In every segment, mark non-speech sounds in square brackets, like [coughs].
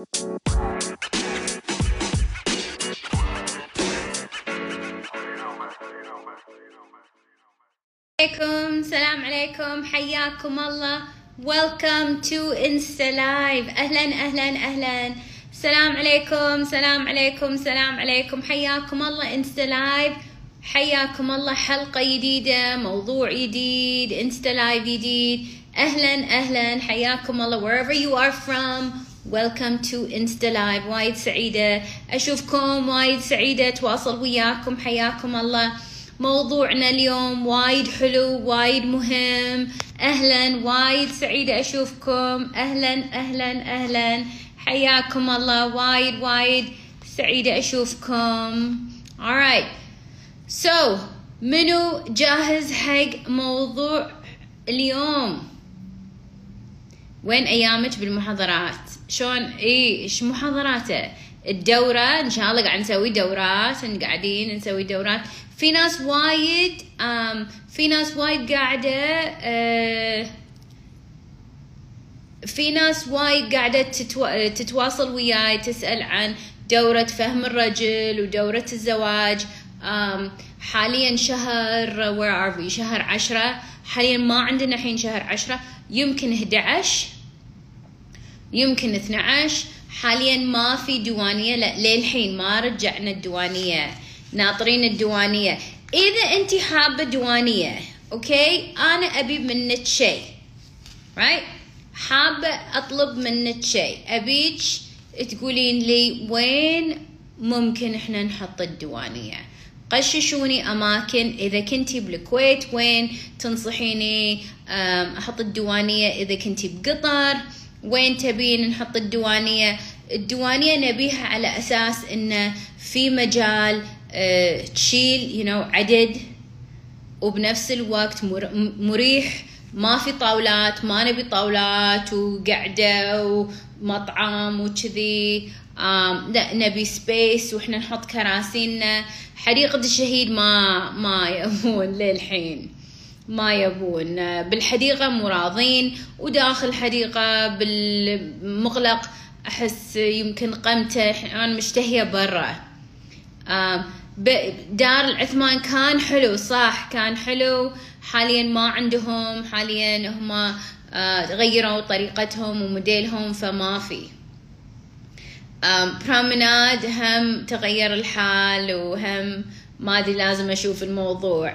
عليكم. سلام عليكم. حياكم الله. Welcome to insta live. أهلا أهلا أهلا. سلام عليكم سلام عليكم سلام عليكم. حياكم الله insta live حياكم الله. حلقة جديدة موضوع جديد insta live جديد. أهلا أهلا. حياكم الله wherever you are from. Welcome to insta live. وايد سعيدة أشوفكم. وايد سعيدة اتواصل وياكم. حياكم الله. موضوعنا اليوم وايد حلو وايد مهم. أهلا. وايد سعيدة أشوفكم. أهلا أهلا أهلا. حياكم الله. وايد وايد سعيدة أشوفكم. Alright so منو جاهز حق موضوع اليوم؟ وين أيامك بالمحاضرات؟ شلون إي إيش محاضراته؟ الدورة إن شاء الله قاعد نسوي دورات قاعدين نسوي دورات. في ناس وايد في ناس وايد قاعدة آه، في ناس وايد قاعدة تتو... تتواصل وياي تسأل عن دورة فهم الرجل ودورة الزواج. حاليا شهر are we شهر عشرة. حاليا ما عندنا الحين شهر عشرة. يمكن 11 يمكن 12 حاليا ما في ديوانية لا للحين ما رجعنا الديوانية. ناطرين الديوانية. إذا أنت حابة ديوانية أوكي؟ أنا أبي منك شيء. Right حابة أطلب منك شيء. أبيك تقولين لي وين ممكن إحنا نحط الديوانية. قششوني أماكن. إذا كنتي بالكويت وين تنصحيني أحط الديوانية؟ إذا كنتي بقطر وين تبين نحط الديوانية؟ الديوانية نبيها على أساس إنه في مجال أه تشيل you know, عدد وبنفس الوقت مريح. ما في طاولات ما نبي طاولات وقعدة ومطعم وكذي. لا نبي سبيس وإحنا نحط كراسينا. حديقة الشهيد ما ما يبون للحين. ما يبون. بالحديقة مراضين وداخل الحديقة بالمغلق أحس يمكن قمته أنا مشتهية برا. دار العثمان كان حلو صح كان حلو. حاليا ما عندهم حاليا هم آه، غيروا طريقتهم وموديلهم فما في. Promenade هم تغير الحال وهم ما أدري لازم أشوف الموضوع.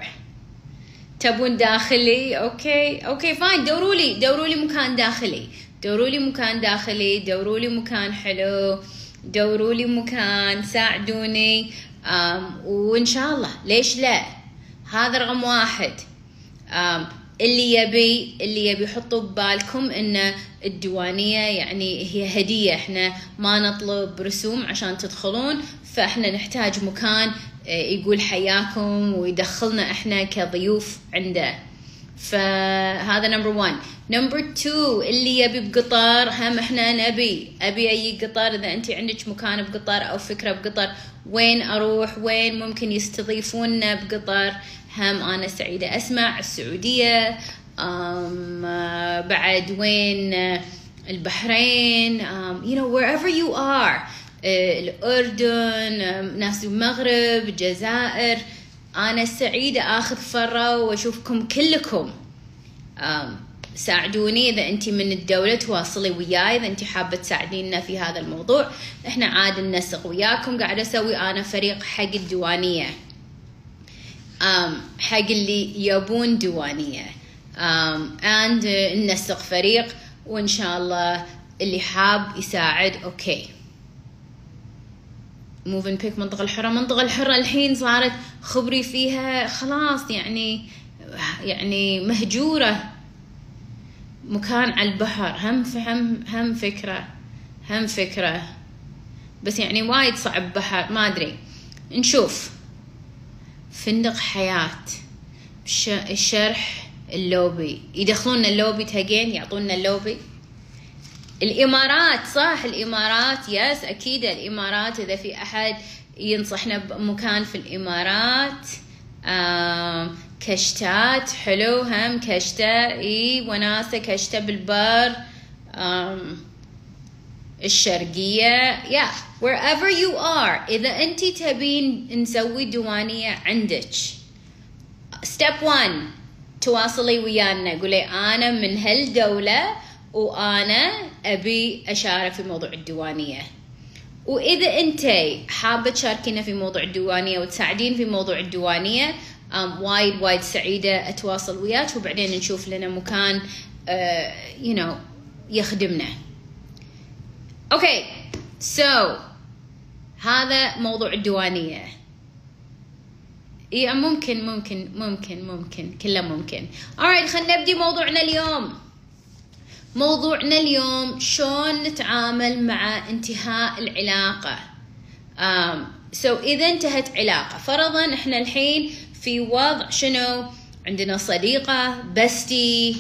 تبون داخلي. okay. okay fine دوروا لي دوروا لي مكان داخلي. دوروا لي مكان داخلي. دوروا لي مكان حلو. دوروا لي مكان ساعدوني. وإن شاء الله. ليش لا؟ هذا رقم واحد. اللي يبي اللي يبي يحطوا ببالكم ان الديوانية يعني هي هدية. إحنا ما نطلب رسوم عشان تدخلون فإحنا نحتاج مكان يقول حياكم ويدخلنا إحنا كضيوف عنده. فهذا number 1 number 2 اللي يبي بقطر هم إحنا نبي. أبي أي قطر إذا أنت عندك مكان بقطر أو فكرة بقطر وين أروح؟ وين ممكن يستضيفونا بقطر هم أنا سعيدة أسمع. السعودية um, بعد وين؟ البحرين um, you know wherever you are. الأردن ناس المغرب الجزائر. أنا سعيدة آخذ فرة وأشوفكم كلكم. ساعدوني إذا أنت من الدولة تواصلي وياي إذا أنت حابة تساعدينا في هذا الموضوع. إحنا عاد ننسق وياكم. قاعدة أسوي أنا فريق حق الديوانية. حق اللي يبون ديوانية. and ننسق فريق وإن شاء الله اللي حاب يساعد أوكي. موفن بيك منطقة الحرة. منطقة الحرة الحين صارت خبري فيها خلاص يعني يعني مهجورة. مكان على البحر. هم هم هم فكرة هم فكرة. بس يعني وايد صعب بحر. ما أدري. نشوف. فندق حياة. الشرح اللوبي. يدخلون اللوبي تهجين يعطونا اللوبي. الإمارات صح الإمارات yes أكيد الإمارات. إذا في أحد ينصحنا بمكان في الإمارات كشتات حلو هم كشتة إي وناسة كشتة بالبر الشرقية yeah wherever you are. إذا أنت تبين نسوي ديوانية عندك step one تواصلي ويانا. قولي أنا من هالدولة وأنا أبي أشارك في موضوع الديوانية. وإذا أنت حابة تشاركينا في موضوع الديوانية وتساعدين في موضوع الديوانية um, وايد وايد سعيدة أتواصل وياك. وبعدين نشوف لنا مكان uh, you know يخدمنا. أوكي okay. so هذا موضوع الديوانية. إيه ممكن ممكن ممكن ممكن كله ممكن. Alright خلينا نبدي موضوعنا اليوم. موضوعنا اليوم شلون نتعامل مع انتهاء العلاقة. um, so إذا انتهت علاقة فرضا إحنا الحين في وضع شنو؟ عندنا صديقة بستي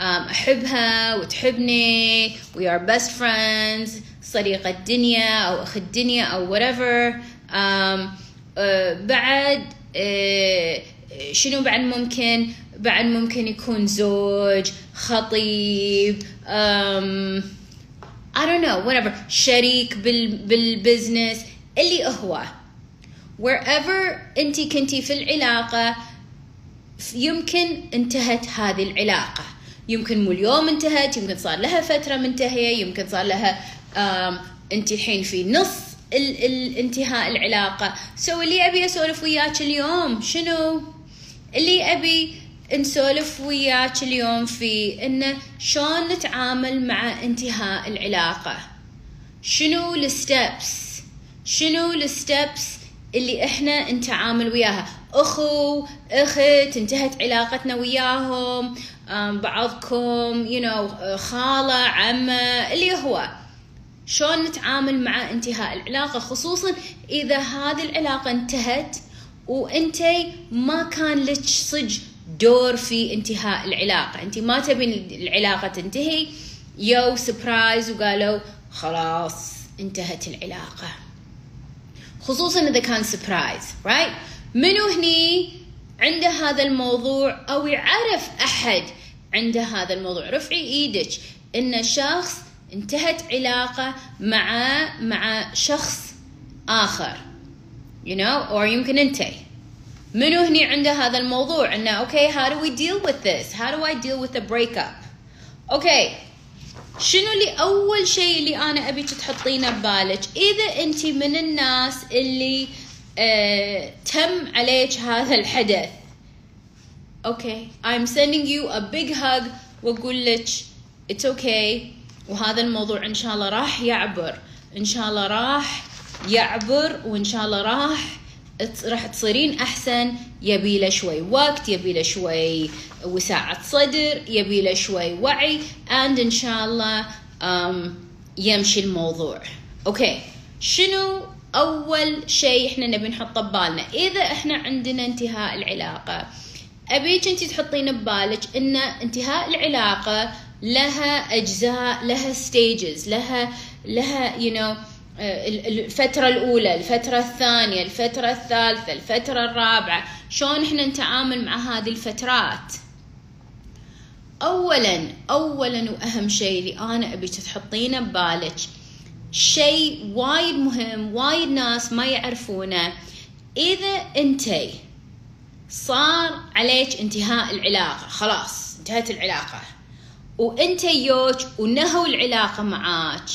أحبها وتحبني we are best friends صديقة الدنيا أو أخ الدنيا أو whatever. um, uh, بعد uh, شنو بعد ممكن؟ بعد ممكن يكون زوج خطيب um, I don't know whatever. شريك بال بال business اللي هو. Wherever انت كنتي في العلاقة يمكن انتهت هذه العلاقة. يمكن مو اليوم انتهت يمكن صار لها فترة منتهية يمكن صار لها انت الحين في نص ال ال انتهاء العلاقة. so اللي أبي أسولف وياك اليوم شنو؟ اللي أبي نسولف وياك اليوم في انه شلون نتعامل مع انتهاء العلاقة. شنو الستبس شنو الستبس اللي إحنا نتعامل وياها؟ أخو أخت انتهت علاقتنا وياهم بعضكم you know خالة عمة اللي هو. شلون نتعامل مع انتهاء العلاقة؟ خصوصا إذا هذه العلاقة انتهت وانتي ما كان لك صج دور في انتهاء العلاقة. انت ما تبين العلاقة تنتهي you surprise وقالوا خلاص انتهت العلاقة. خصوصا إذا كان surprise right منو هني عنده هذا الموضوع أو يعرف أحد عنده هذا الموضوع؟ رفعي إيدك. إن شخص انتهت علاقة مع مع شخص آخر. You know? Or يمكن أنت. منو هني عنده هذا الموضوع؟ إنه okay how do we deal with this? How do I deal with the breakup? okay. شنو اللي أول شيء اللي أنا ابيك تحطينه ببالك؟ إذا أنت من الناس اللي آه تم عليك هذا الحدث. okay. I'm sending you a big hug. وأقول لك it's okay. وهذا الموضوع إن شاء الله راح يعبر. إن شاء الله راح يعبر وإن شاء الله راح راح تصيرين أحسن يبي له شوي وقت يبي له شوي وسعة صدر يبي له شوي وعي and إن شاء الله يمشي الموضوع. okay. شنو أول شيء إحنا نبي نحطه ببالنا؟ إذا إحنا عندنا انتهاء العلاقة أبيك انت تحطين ببالك إن انتهاء العلاقة لها أجزاء لها stages لها لها you you know, الفترة الأولى الفترة الثانية الفترة الثالثة الفترة الرابعة شلون إحنا نتعامل مع هذه الفترات؟ أولا أولا وأهم شيء اللي أنا أبي تحطينه ببالك شيء وايد مهم وايد ناس ما يعرفونه. إذا أنتي صار عليك انتهاء العلاقة خلاص انتهت العلاقة وأنت يوج ونهوا العلاقة معاك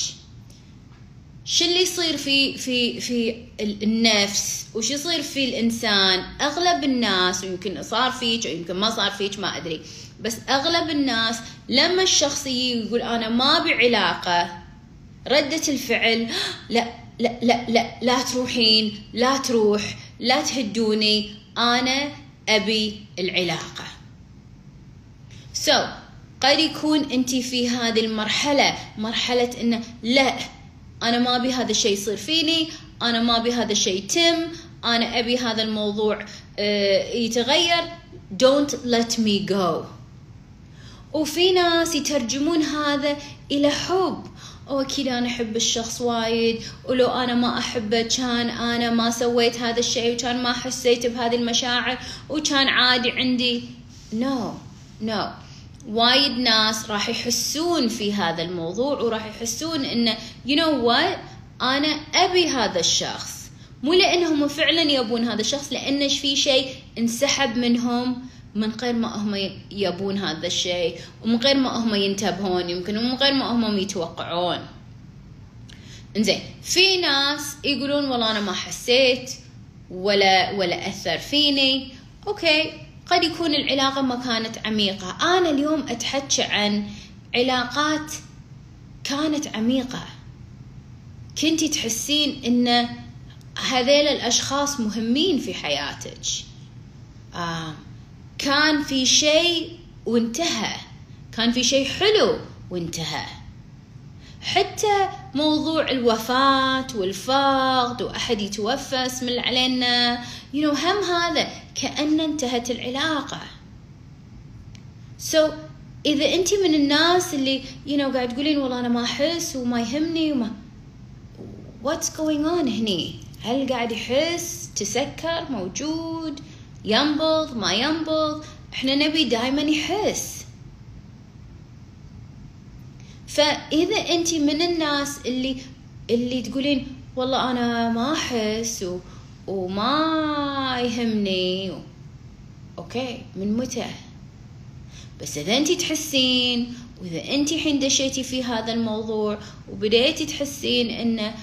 شو اللي يصير في في في النفس؟ وش يصير في الإنسان؟ أغلب الناس ويمكن صار فيك ويمكن ما صار فيك ما أدري. بس أغلب الناس لما الشخص يجي يقول أنا ما بعلاقه ردة الفعل [gasps] لا لا لا لا لا تروحين لا تروح لا تهدوني أنا أبي العلاقة. سو so, قد يكون انت في هذه المرحلة مرحلة انه لا أنا ما أبي هذا الشيء يصير فيني. أنا ما أبي هذا الشيء يتم. أنا أبي هذا الموضوع يتغير. Don't let me go. وفي ناس يترجمون هذا إلى حب. أو أكيد أنا أحب الشخص وايد. ولو أنا ما أحبه كان أنا ما سويت هذا الشيء وكان ما حسيت بهذه المشاعر وكان عادي عندي. No no. وايد ناس راح يحسون في هذا الموضوع وراح يحسون انه you know what أنا أبي هذا الشخص. مو لأنهم فعلا يبون هذا الشخص لأن في شيء انسحب منهم من غير ما هم يبون هذا الشيء ومن غير ما هم ينتبهون يمكن ومن غير ما هم يتوقعون. إنزين في ناس يقولون والله أنا ما حسيت ولا ولا أثر فيني. أوكي قد يكون العلاقة ما كانت عميقة. أنا اليوم اتحكى عن علاقات كانت عميقة. كنتي تحسين إن هذيل الأشخاص مهمين في حياتك. آه كان في شيء وانتهى. كان في شيء حلو وانتهى. حتى موضوع الوفاة والفقد وأحد يتوفى اسم علينا you know هم هذا كأن انتهت العلاقة. So إذا أنت من الناس اللي you know قاعد تقولين والله أنا ما أحس وما يهمني وما what's going on هني؟ هل قاعد يحس تسكر موجود ينبض ما ينبض؟ إحنا نبي دائما يحس. فإذا انت من الناس اللي اللي تقولين والله أنا ما أحس و... وما يهمني و... okay من متى؟ بس إذا انت تحسين وإذا انت حين دشيتي في هذا الموضوع وبديتي تحسين إنه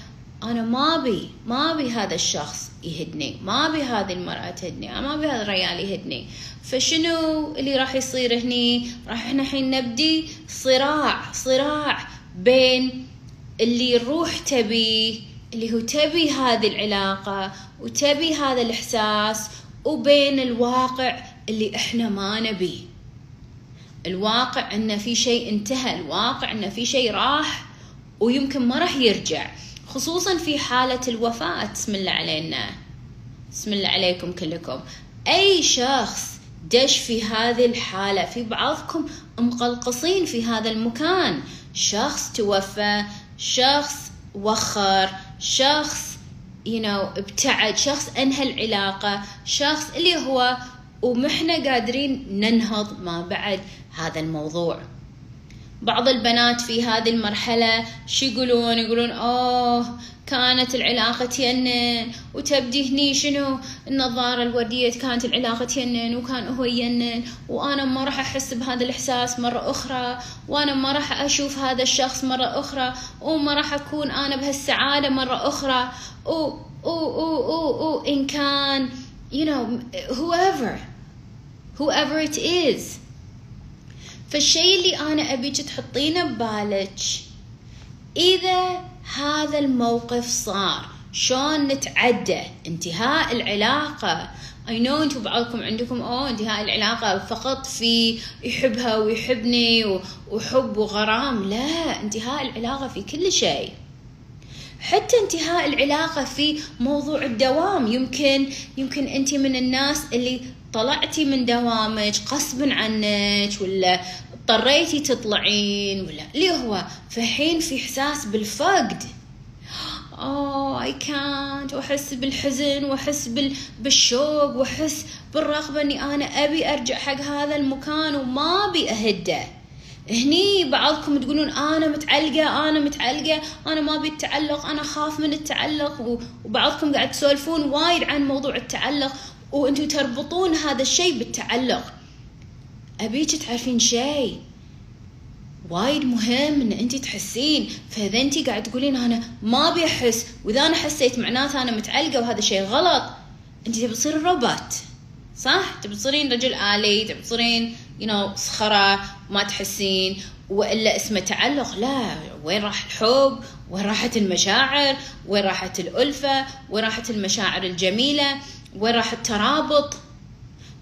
أنا ما ابي ما ابي هذا الشخص يهدني ما ابي هذه المرأة تهدني ما ابي هذا الرجال يهدني. فشنو اللي راح يصير هني؟ راح إحنا الحين نبدي صراع صراع بين اللي الروح تبي اللي هو تبي هذه العلاقة وتبي هذا الإحساس وبين الواقع اللي إحنا ما نبي. الواقع إنه في شيء انتهى الواقع إنه في شيء راح ويمكن ما راح يرجع. خصوصا في حالة الوفاة بسم الله علينا. بسم الله عليكم كلكم. أي شخص دش في هذه الحالة في بعضكم مقلقصين في هذا المكان. شخص توفى شخص وخر شخص you know ابتعد شخص أنهى العلاقة شخص اللي هو ومحنا قادرين ننهض ما بعد هذا الموضوع. بعض البنات في هذه المرحلة شو يقولون؟ يقولون اوه كانت العلاقة تينن وتبدي هني شنو؟ النظارة الوردية كانت العلاقة تينن وكان هو ينن وأنا ما راح أحس بهذا الإحساس مرة أخرى وأنا ما راح أشوف هذا الشخص مرة أخرى وما راح أكون أنا بهالسعادة مرة أخرى. و و و و, و إن كان you know whoever whoever it is. فالشيء اللي أنا أبيك تحطينه ببالك. إذا هذا الموقف صار شلون نتعدى؟ انتهاء العلاقة. اي نو أنتم بعضكم عندكم أوه انتهاء العلاقة فقط في يحبها ويحبني وحب وغرام. لا انتهاء العلاقة في كل شيء. حتى انتهاء العلاقة في موضوع الدوام. يمكن يمكن انت من الناس اللي طلعتي من دوامك غصبا عنك ولا اضطريتي تطلعين ولا اللي هو فحين في إحساس بالفقد. اوه اي كانت وأحس بالحزن وأحس بالشوق وأحس بالرغبة إني أنا أبي أرجع حق هذا المكان وما أبي أهده. هني بعضكم تقولون أنا متعلقة أنا متعلقة أنا ما أبي التعلق أنا خاف من التعلق. وبعضكم قاعد تسولفون وايد عن موضوع التعلق. وأنتم تربطون هذا الشيء بالتعلق. أبيك تعرفين شيء؟ وايد مهم إن انت تحسين. فإذا انت قاعد تقولين أنا ما أبي أحس وإذا أنا حسيت معناته أنا متعلقة وهذا شيء غلط انت تبي تصيرين روبوت صح؟ تبي تصيرين رجل آلي تبي تصيرين you know صخرة ما تحسين وإلا اسمه تعلق لا وين راح الحب؟ وين راحت المشاعر؟ وين راحت الألفة؟ وين راحت المشاعر الجميلة؟ وين راح الترابط؟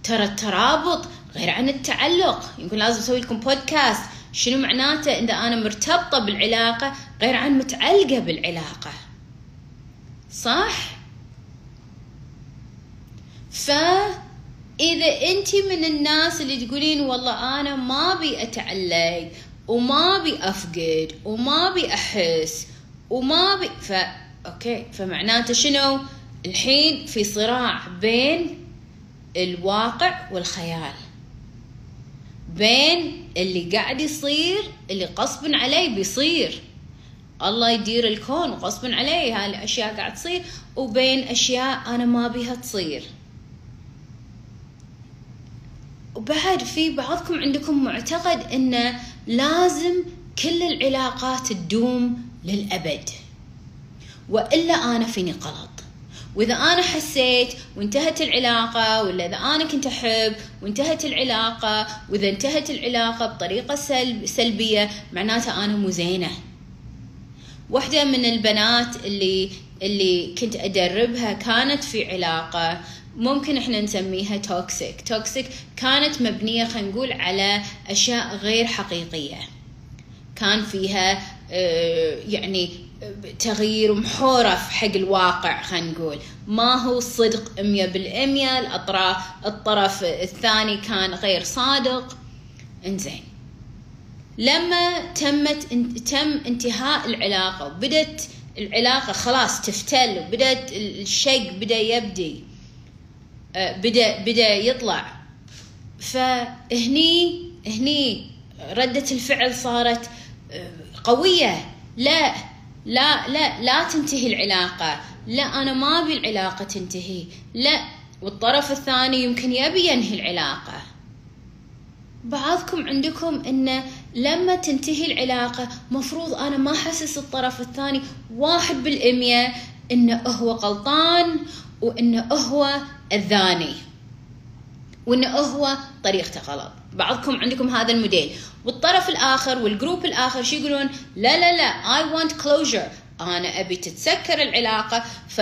ترى الترابط غير عن التعلق. يمكن لازم أسوي لكم بودكاست شنو معناته اذا أنا مرتبطة بالعلاقة غير عن متعلقة بالعلاقة؟ صح؟ فاذا أنت من الناس اللي تقولين والله أنا ما أبي أتعلق وما أبي أفقد وما أبي أحس وما ابي ف أوكي. فمعناته شنو؟ الحين في صراع بين الواقع والخيال. بين اللي قاعد يصير اللي غصب علي بيصير. الله يدير الكون وغصب علي هاي الاشياء قاعد تصير. وبين أشياء أنا ما بيها تصير. وبعد في بعضكم عندكم معتقد إنه لازم كل العلاقات تدوم للأبد. وإلا أنا فيني غلط. وإذا أنا حسيت وانتهت العلاقة ولا إذا أنا كنت أحب وانتهت العلاقة وإذا انتهت العلاقة بطريقة سلب سلبية معناتها أنا مو زينة. واحدة من البنات اللي اللي كنت أدربها كانت في علاقة ممكن إحنا نسميها toxic toxic كانت مبنية خلينا نقول على أشياء غير حقيقية. كان فيها يعني تغيير محورف حق الواقع خلينا نقول. ما هو صدق مية بالمية الأطراف الطرف الثاني كان غير صادق. إنزين. لما تمت تم انتهاء العلاقة وبدت العلاقة خلاص تفتل وبدت الشيء بدأ يبدي آه، بدأ بدأ يطلع. فهني هني ردة الفعل صارت قوية. لا لا لا لا تنتهي العلاقة. لا أنا ما أبي العلاقة تنتهي. لا والطرف الثاني يمكن يبي ينهي العلاقة. بعضكم عندكم انه لما تنتهي العلاقة مفروض أنا ما أحسس الطرف الثاني واحد بالمية انه هو غلطان وانه هو الثاني وانه هو طريقته غلط. بعضكم عندكم هذا الموديل. والطرف الآخر والجروب الآخر شو يقولون؟ لا لا لا I want closure. أنا أبي تتسكر العلاقة. ف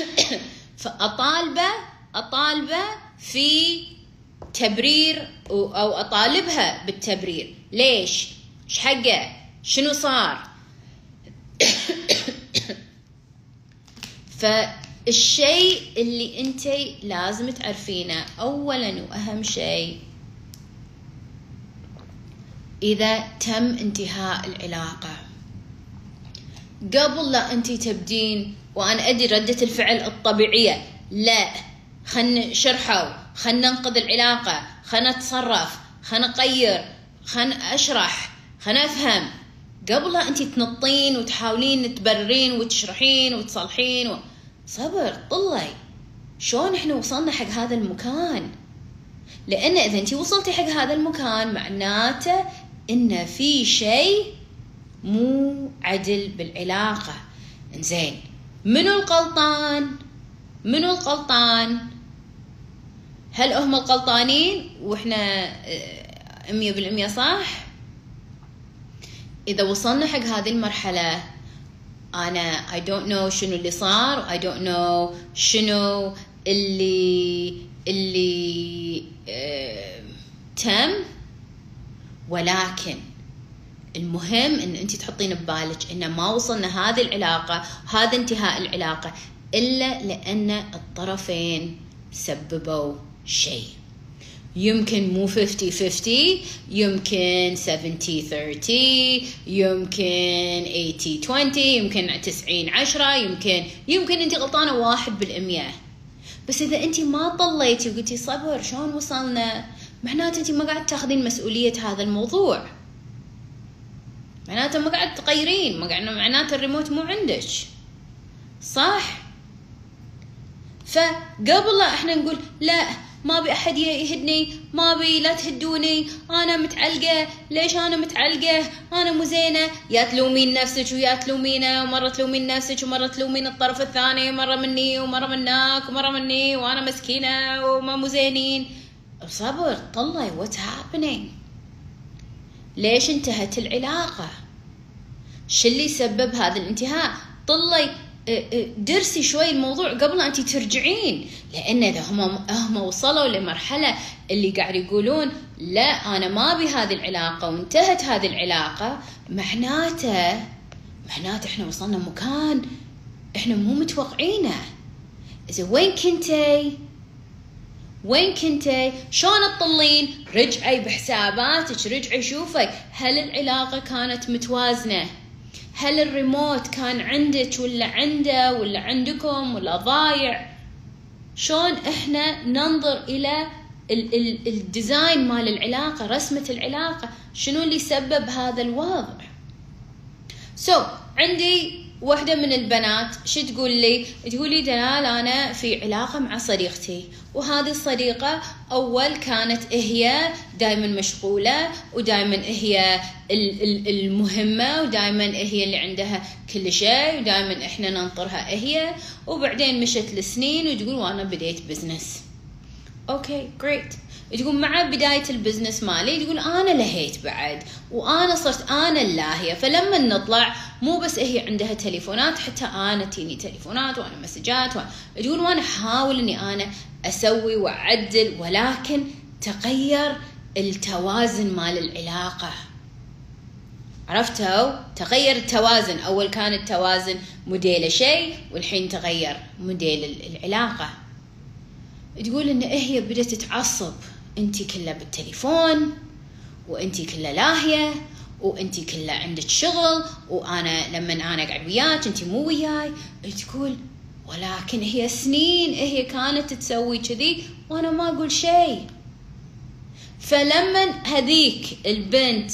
[coughs] فأطالبه أطالبه في تبرير أو أطالبها بالتبرير. ليش؟ إيش حقه؟ شنو صار؟ [coughs] فالشيء اللي انت لازم تعرفينه اولا وأهم شيء إذا تم انتهاء العلاقة. قبل لا أنت تبدين وأنا أدري ردة الفعل الطبيعية لا. خلنا شرحوا خلنا ننقذ العلاقة خلنا نتصرف خلنا نغير خلنا أشرح خلنا أفهم. قبل لا أنت تنطين وتحاولين تبررين وتشرحين وتصلحين و... صبر طلعي. شلون إحنا وصلنا حق هذا المكان؟ لأن إذا أنت وصلتي حق هذا المكان معناته إن في شيء مو عدل بالعلاقة. زين منو الغلطان منو الغلطان هل هم الغلطانين وإحنا آه، مية بالمية صح؟ إذا وصلنا حق هذه المرحلة أنا I don't know شنو اللي صار I don't know شنو اللي اللي آه تم. ولكن المهم إن انت تحطين ببالك إن ما وصلنا هذه العلاقة هذا انتهاء العلاقة إلا لأن الطرفين سببوا شيء. يمكن مو 50 50 يمكن 70 30 يمكن 80 20 يمكن 90 10 يمكن يمكن انت غلطانة واحد بالمية. بس إذا انت ما طليتي وقلتي صبر شلون وصلنا؟ معناته انت ما قاعد تاخذين مسؤولية هذا الموضوع. معناته ما قاعد تغيرين. ما قاعد معناته الريموت مو عندك. صح؟ فقبل إحنا نقول لا ما أبي أحد يهدني ما أبي لا تهدوني أنا متعلقة. ليش أنا متعلقة؟ أنا مو زينة. يا تلومين نفسك ويا تلومينه ومره تلومين نفسك ومرة تلومين الطرف الثاني مرة مني ومرة منك ومرة مني وأنا مسكينة وما مو زينين. صبر طلعي what's happening ليش انتهت العلاقة؟ شو اللي سبب هذا الانتهاء؟ طلعي آه، آه، درسي شوي الموضوع قبل أنت ترجعين لأن إذا هم هم وصلوا لمرحلة اللي قاعد يقولون لا أنا ما أبي هذه العلاقة وانتهت هذه العلاقة معناته معناته إحنا وصلنا مكان إحنا مو متوقعينه. إذا وين كنتي؟ وين كنتي؟ شلون تطلين؟ رجعي بحساباتك رجعي شوفي هل العلاقة كانت متوازنة؟ هل الريموت كان عندك ولا عنده ولا عندكم ولا ضايع؟ شلون إحنا ننظر إلى ال design مال العلاقة رسمة العلاقة؟ شنو اللي سبب هذا الوضع؟ so so, عندي واحدة من البنات شو تقول لي؟ تقول لي دلال أنا في علاقة مع صديقتي. وهذه الصديقة أول كانت هي دائما مشغولة ودائما هي المهمة ودائما هي اللي عندها كل شيء ودائما إحنا ننطرها هي. وبعدين مشت السنين وتقول وأنا بديت business okay great تقول مع بداية البزنس مالي تقول أنا لهيت بعد وأنا صرت أنا اللاهية فلما نطلع مو بس هي عندها تليفونات حتى أنا تيني تليفونات وأنا مسجات و... تقول وأنا أحاول إني أنا أسوي وأعدل ولكن تغير التوازن مال العلاقة. عرفتوا؟ تغير التوازن. أول كان التوازن موديل شيء والحين تغير موديل العلاقة. تقول إن هي بدأت تتعصب انت كلها بالتليفون وانت كلها لاهية وانت كلها عندك شغل وأنا لما أنا قاعد وياك انت مو وياي. تقول ولكن هي سنين هي كانت تسوي كذي وأنا ما أقول شيء. فلما هذيك البنت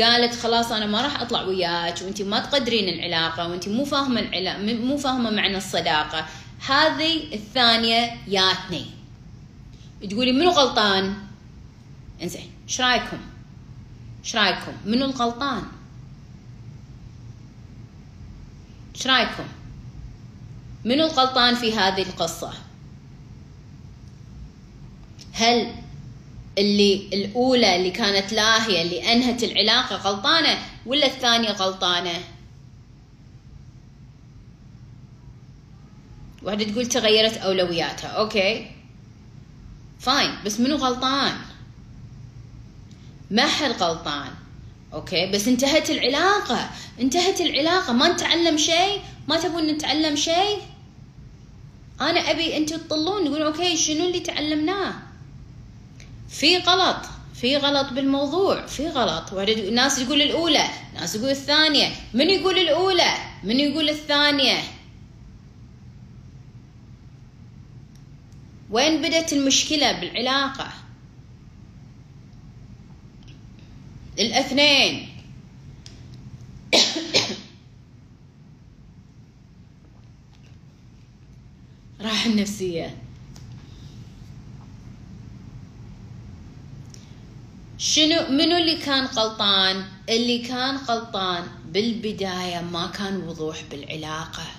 قالت خلاص أنا ما راح أطلع وياك وانت ما تقدرين العلاقة وانت مو فاهمة العلاقه مو فاهمة معنى الصداقة. هذه الثانية ياتني. تقولي منو غلطان؟ إنزين إيش رأيكم؟ إيش رأيكم؟ منو الغلطان؟ إيش رأيكم؟ منو الغلطان في هذه القصة؟ هل اللي الأولى اللي كانت لاهية اللي أنهت العلاقة غلطانة ولا الثانية غلطانة؟ واحدة تقول تغيرت أولوياتها okay. Fine بس منو غلطان؟ ما حد غلطان. okay؟ بس انتهت العلاقة. انتهت العلاقة. ما نتعلم شيء؟ ما تبون نتعلم شيء؟ أنا أبي أنتوا تطلون تقولون okay شنو اللي تعلمناه؟ في غلط. في غلط بالموضوع. في غلط. ناس يقول الأولى ناس يقول الثانية. من يقول الأولى؟ من يقول الثانية؟ وين بدت المشكلة بالعلاقة؟ الأثنين. [coughs] راح النفسية. شنو منو اللي كان غلطان؟ اللي كان غلطان بالبداية ما كان وضوح بالعلاقة.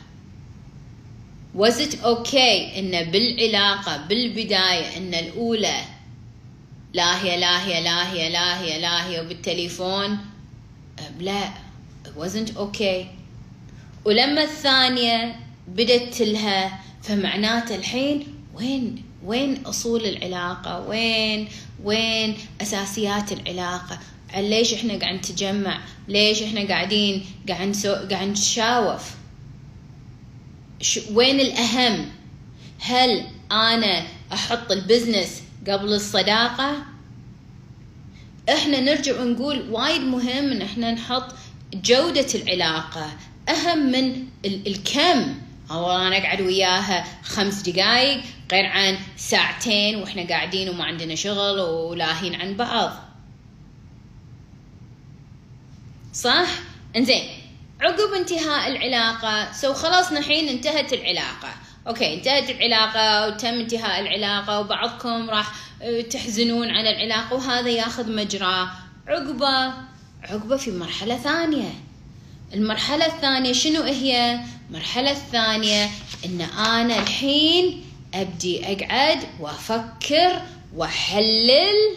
Was it okay إن بالعلاقة بالبداية إن الأولى لاهية لاهية لاهية لاهية لاهية وبالتليفون؟ لا it wasn't okay. ولما الثانية بدت لها فمعناته الحين وين وين أصول العلاقة؟ وين وين أساسيات العلاقة؟ ليش إحنا قاعد نتجمع؟ ليش إحنا قاعدين قاعد نسو... قاعد نتشاوف؟ وين الأهم؟ هل أنا أحط البزنس قبل الصداقة؟ إحنا نرجع ونقول وايد مهم إن إحنا نحط جودة العلاقة. أهم من الكم. أو أنا أقعد وياها خمس دقايق غير عن ساعتين وإحنا قاعدين وما عندنا شغل ولاهين عن بعض. صح؟ إنزين. عقب انتهاء العلاقة so خلاص الحين انتهت العلاقة. okay انتهت العلاقة وتم انتهاء العلاقة وبعضكم راح آه، تحزنون على العلاقة وهذا ياخذ مجراه عقبه عقبه في مرحلة ثانية. المرحلة الثانية شنو هي؟ المرحلة الثانية إن أنا الحين أبدي أقعد وأفكر وأحلل.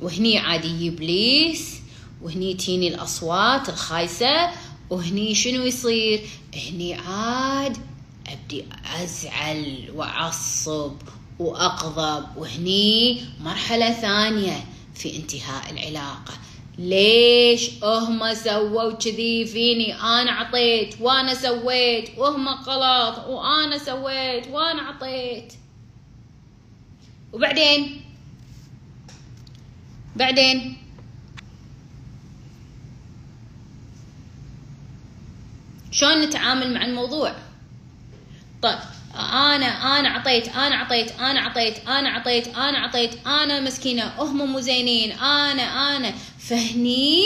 وهني عادي ابليس وهني تيني الأصوات الخايسة. وهني شنو يصير؟ هني عاد أبدي أزعل وأعصب واغضب وهني مرحلة ثانية في انتهاء العلاقة. ليش هم سووا كذي؟ فيني أنا عطيت وأنا سويت. وهم غلط وأنا سويت وأنا عطيت. وبعدين؟ بعدين؟ شلون نتعامل مع الموضوع؟ طيب أنا أنا عطيت أنا عطيت أنا عطيت أنا عطيت أنا عطيت أنا مسكينة هم مو زينين أنا أنا. فهني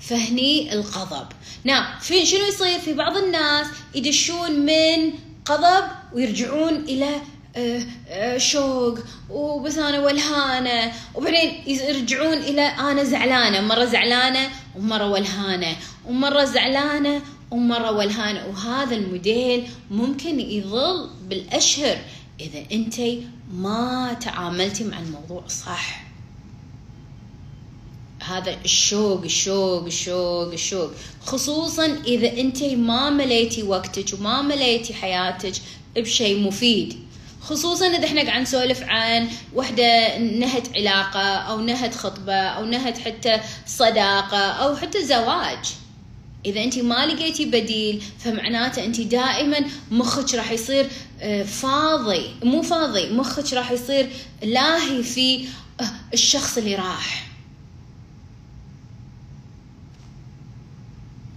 فهني الغضب. نعم في شنو يصير؟ في بعض الناس يدشون من غضب ويرجعون إلى آه، آه، شوق وبس أنا ولهانه وبعدين يرجعون إلى أنا زعلانة مرة زعلانة ومرة ولهانه ومرة زعلانة ومرة ولهانه وهذا الموديل ممكن يظل بالأشهر إذا أنت ما تعاملتي مع الموضوع صح. هذا الشوق الشوق الشوق الشوق. خصوصا إذا أنت ما مليتي وقتك وما مليتي حياتك بشيء مفيد. خصوصا إذا إحنا قاعد نسولف عن وحدة نهت علاقة أو نهت خطبة أو نهت حتى صداقة أو حتى زواج. إذا انت ما لقيتي بديل فمعناته انت دائما مخك راح يصير آه، فاضي. مو فاضي مخك راح يصير لاهي في آه، الشخص اللي راح.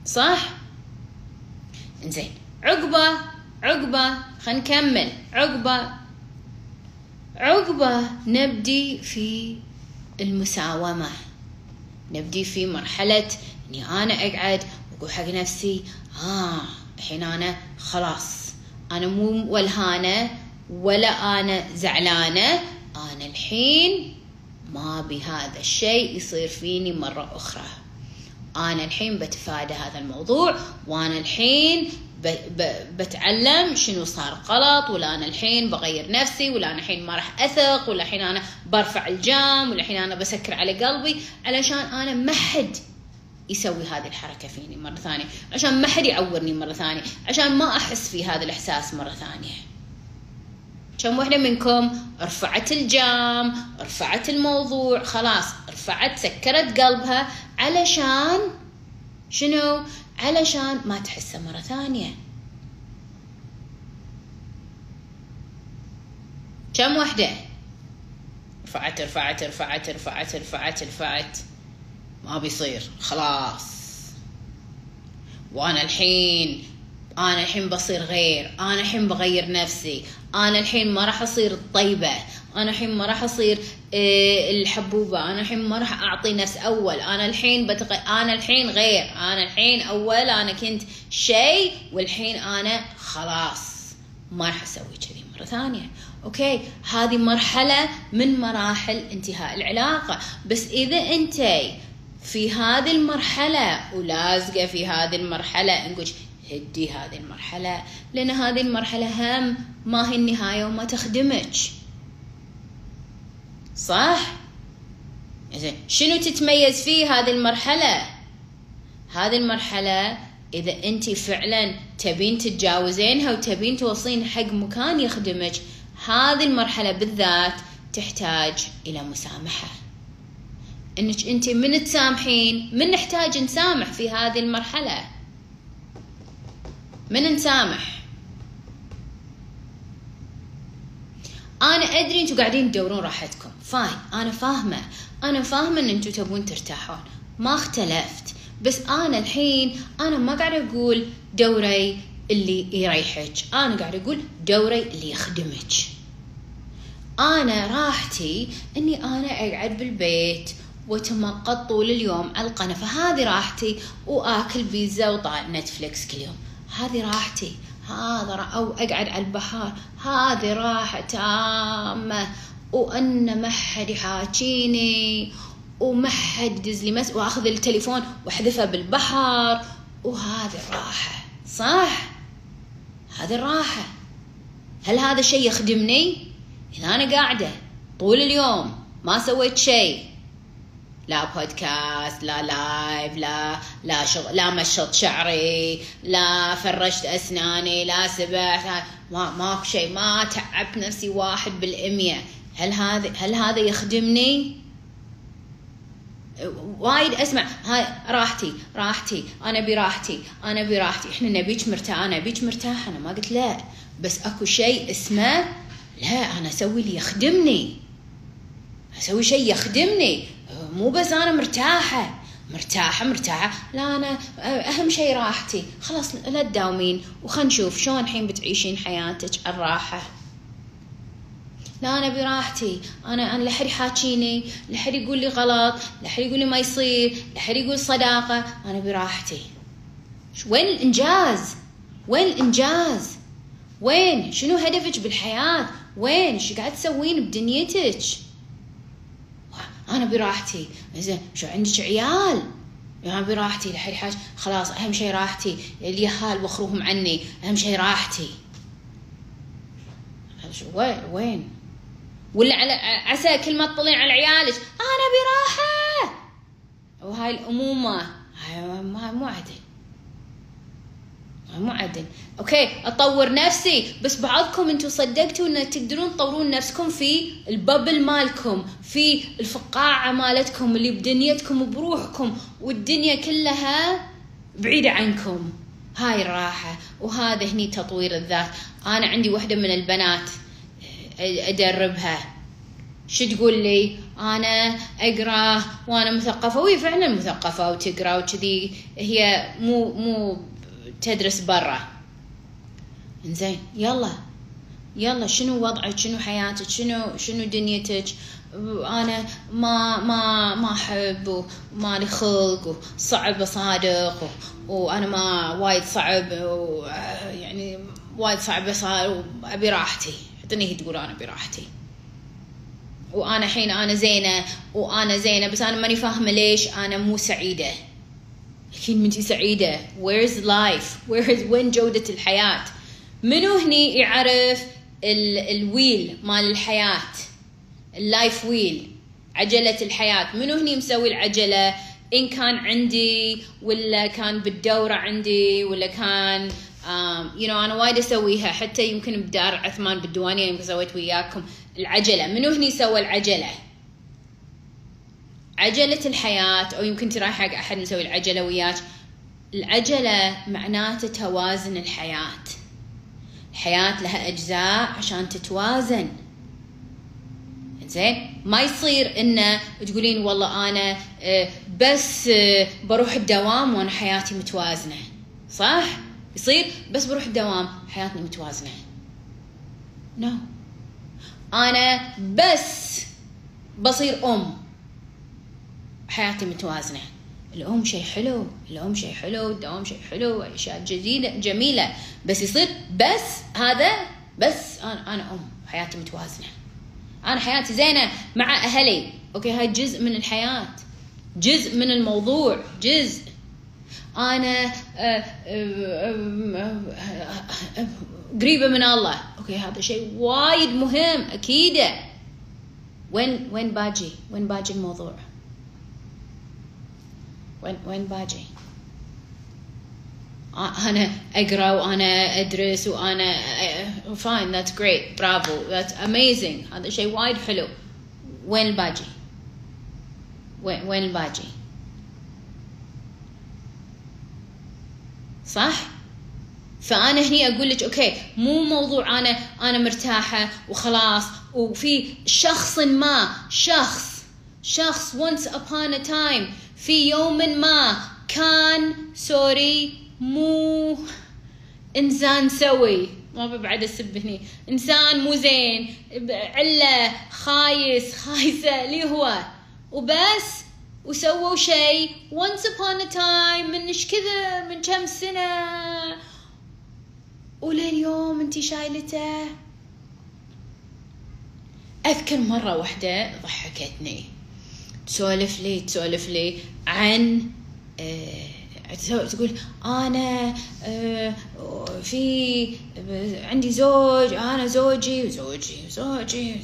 صح؟ زين عقبة عقبة خلينا نكمل. عقبة عقبة نبدي في المساومة. نبدي في مرحلة إني أنا أقعد واقول حق نفسي آه الحين أنا خلاص أنا مو ولهانه ولا أنا زعلانة أنا الحين ما بهذا الشيء يصير فيني مرة أخرى. أنا الحين بتفادى هذا الموضوع وأنا الحين بتعلم شنو صار غلط ولا أنا الحين بغير نفسي ولا أنا الحين ما راح أثق ولا الحين أنا برفع الجام ولا الحين أنا بسكر على قلبي علشان أنا ما حد يسوي هذه الحركة فيني مرة ثانية عشان ما حد يعورني مرة ثانية عشان ما أحس في هذا الإحساس مرة ثانية. كم وحدة منكم رفعت الجام رفعت الموضوع خلاص رفعت سكرت قلبها علشان شنو؟ علشان ما تحسه مرة ثانية. كم وحدة؟ رفعت رفعت رفعت رفعت رفعت رفعت ما بيصير. خلاص. وأنا الحين أنا الحين بصير غير. أنا الحين بغير نفسي. أنا الحين ما راح أصير طيبه أنا الحين ما راح أصير إيه الحبوبة. أنا الحين ما راح أعطي نفس أول. أنا الحين بتغ... أنا الحين غير. أنا الحين أول. أنا كنت شيء. والحين أنا خلاص. ما راح أسوي كذي مرة ثانية. أوكي؟ هذه مرحلة من مراحل انتهاء العلاقة. بس إذا أنت في هذه المرحلة ولازقة في هذه المرحلة نقول هدي هذه المرحلة لأن هذه المرحلة هم ما هي النهاية وما تخدمك. صح؟ زين شنو تتميز فيه هذه المرحلة؟ هذه المرحلة إذا أنت فعلا تبين تتجاوزينها وتبين توصلين حق مكان يخدمك هذه المرحلة بالذات تحتاج إلى مسامحة. إنك أنت من تسامحين؟ من نحتاج نسامح في هذه المرحلة؟ من نسامح؟ أنا أدري أنتم قاعدين تدورون راحتكم. فاين أنا فاهمة. أنا فاهمة إن أنتم تبون ترتاحون. ما اختلفت. بس أنا الحين أنا ما قاعد أقول دوري اللي يريحك. أنا قاعد أقول دوري اللي يخدمك. أنا راحتي إني أنا أقعد بالبيت واتمقط طول اليوم على القناة. فهذه راحتي وآكل بيتزا وطالع نتفليكس كل يوم. هذه راحتي. هذا أو أقعد على البحر هذه راحة تامة. وأن ما حد يحاكيني وما حد يدز لي مس وأخذ التليفون وأحذفه بالبحر وهذه الراحه صح؟ هذه الراحة. هل هذا الشيء يخدمني؟ إذا أنا قاعدة طول اليوم ما سويت شيء. لا بودكاست لا لايف لا لا شغل لا مشط شعري لا فرشت أسناني لا سبحت ما ماكو شيء ما تعبت نفسي واحد بالمية. هل هذا هل هذا يخدمني؟ وايد أسمع. هاي راحتي راحتي. أنا براحتي أنا براحتي. إحنا نبيك مرتاح. أنا أبيك مرتاح. أنا ما قلت لا. بس أكو شيء اسمه لا أنا أسوي اللي يخدمني. أسوي شيء يخدمني. مو بس أنا مرتاحة. مرتاحة مرتاحة. لا أنا أهم شيء راحتي. خلاص لا تداومين. وخلنا نشوف شلون الحين بتعيشين حياتك الراحة. لا أنا براحتي أنا أنا لا حد يحاكيني. لا حد يقول لي غلط. لا حد يقول لي ما يصير. لا حد يقول صداقة. أنا براحتي وين الإنجاز؟ وين الإنجاز؟ وين؟ شنو هدفك بالحياة؟ وين؟ شو قاعد تسوين بدنيتك؟ أنا براحتي. زين شو عندك عيال؟ أنا براحتي لحد حاج. خلاص أهم شيء راحتي. اليهال وخروهم عني. أهم شيء راحتي. وين ولا على عسى كل ما تطلعين على عيالك. أنا براحة. وهاي الأمومة. هاي مو عدل. مو عدل أوكي أطور نفسي. بس بعضكم أنتم صدقتوا أن تقدرون تطورون نفسكم في الببل مالكم في الفقاعة مالتكم اللي بدنيتكم وبروحكم والدنيا كلها بعيدة عنكم. هاي الراحة. وهذا هني تطوير الذات. أنا عندي واحدة من البنات أدربها. شو تقول لي؟ أنا أقرأ وأنا مثقفة. وهي فعلا مثقفة وتقرأ وكذي. هي مو مو تدرس برا. زين يلا. يلا شنو وضعك؟ شنو حياتك؟ شنو شنو دنيتك؟ أنا ما ما ما أحب وما لي خلق وصعب اصادق وأنا ما وايد صعب يعني وايد صعب صار وابي راحتي. حتى هي تقول أنا براحتي وأنا الحين أنا زينة وأنا زينة بس أنا ماني فاهمة ليش أنا مو سعيدة. أكيد منتي سعيدة. Where's life? Where is وين جودة الحياة؟ منو هني يعرف ال ال wheel مال الحياة؟ ال life wheel عجلة الحياة. منو هني مسوي العجلة؟ إن كان عندي ولا كان بالدورة عندي ولا كان you know أنا وايد أسويها. حتى يمكن بدار عثمان بالديوانية يمكن سويت وياكم. العجلة. منو هني سوى العجلة؟ عجلة الحياة أو يمكن تراي حق أحد نسوي العجلة وياك. العجلة معناته توازن الحياة. الحياة لها أجزاء عشان تتوازن. زين؟ ما يصير انه تقولين والله أنا آه، بس آه، بروح الدوام وأنا حياتي متوازنة. صح؟ يصير بس بروح الدوام حياتنا متوازنة. no no. أنا بس بصير أم. حياتي متوازنة. الأم شيء حلو الأم شيء حلو الدوام شيء حلو اشياء جديده جميلة. بس يصير بس هذا بس أنا أنا أم حياتي متوازنة. أنا حياتي زينة مع أهلي. okay هاي جزء من الحياة. جزء من الموضوع. جزء. أنا آه، آه، آه، قريبة من الله. okay هذا شيء وايد مهم أكيد. وين وين باجي؟ وين باجي الموضوع؟ وين وين باجي؟ أنا أقرأ وأنا أدرس وأنا fine that's great bravo that's amazing هذا شيء وايد حلو. وين الباجي وين وين الباجي صح؟ فأنا هني أقول لك okay مو موضوع أنا أنا مرتاحة وخلاص. وفي شخص ما شخص شخص once upon a time في يوم ما كان sorry مو إنسان سوي. ما ببعد أسب هني. إنسان مو زين. علة خايس خايسة اللي هو. وبس وسووا شيء once upon a time من إيش كذا من كم سنة. ولليوم انتي شايلته. أذكر مرة واحدة ضحكتني. تسولف لي تسولف لي عن آه تقول أنا آه، في عندي زوج أنا زوجي وزوجي وزوجي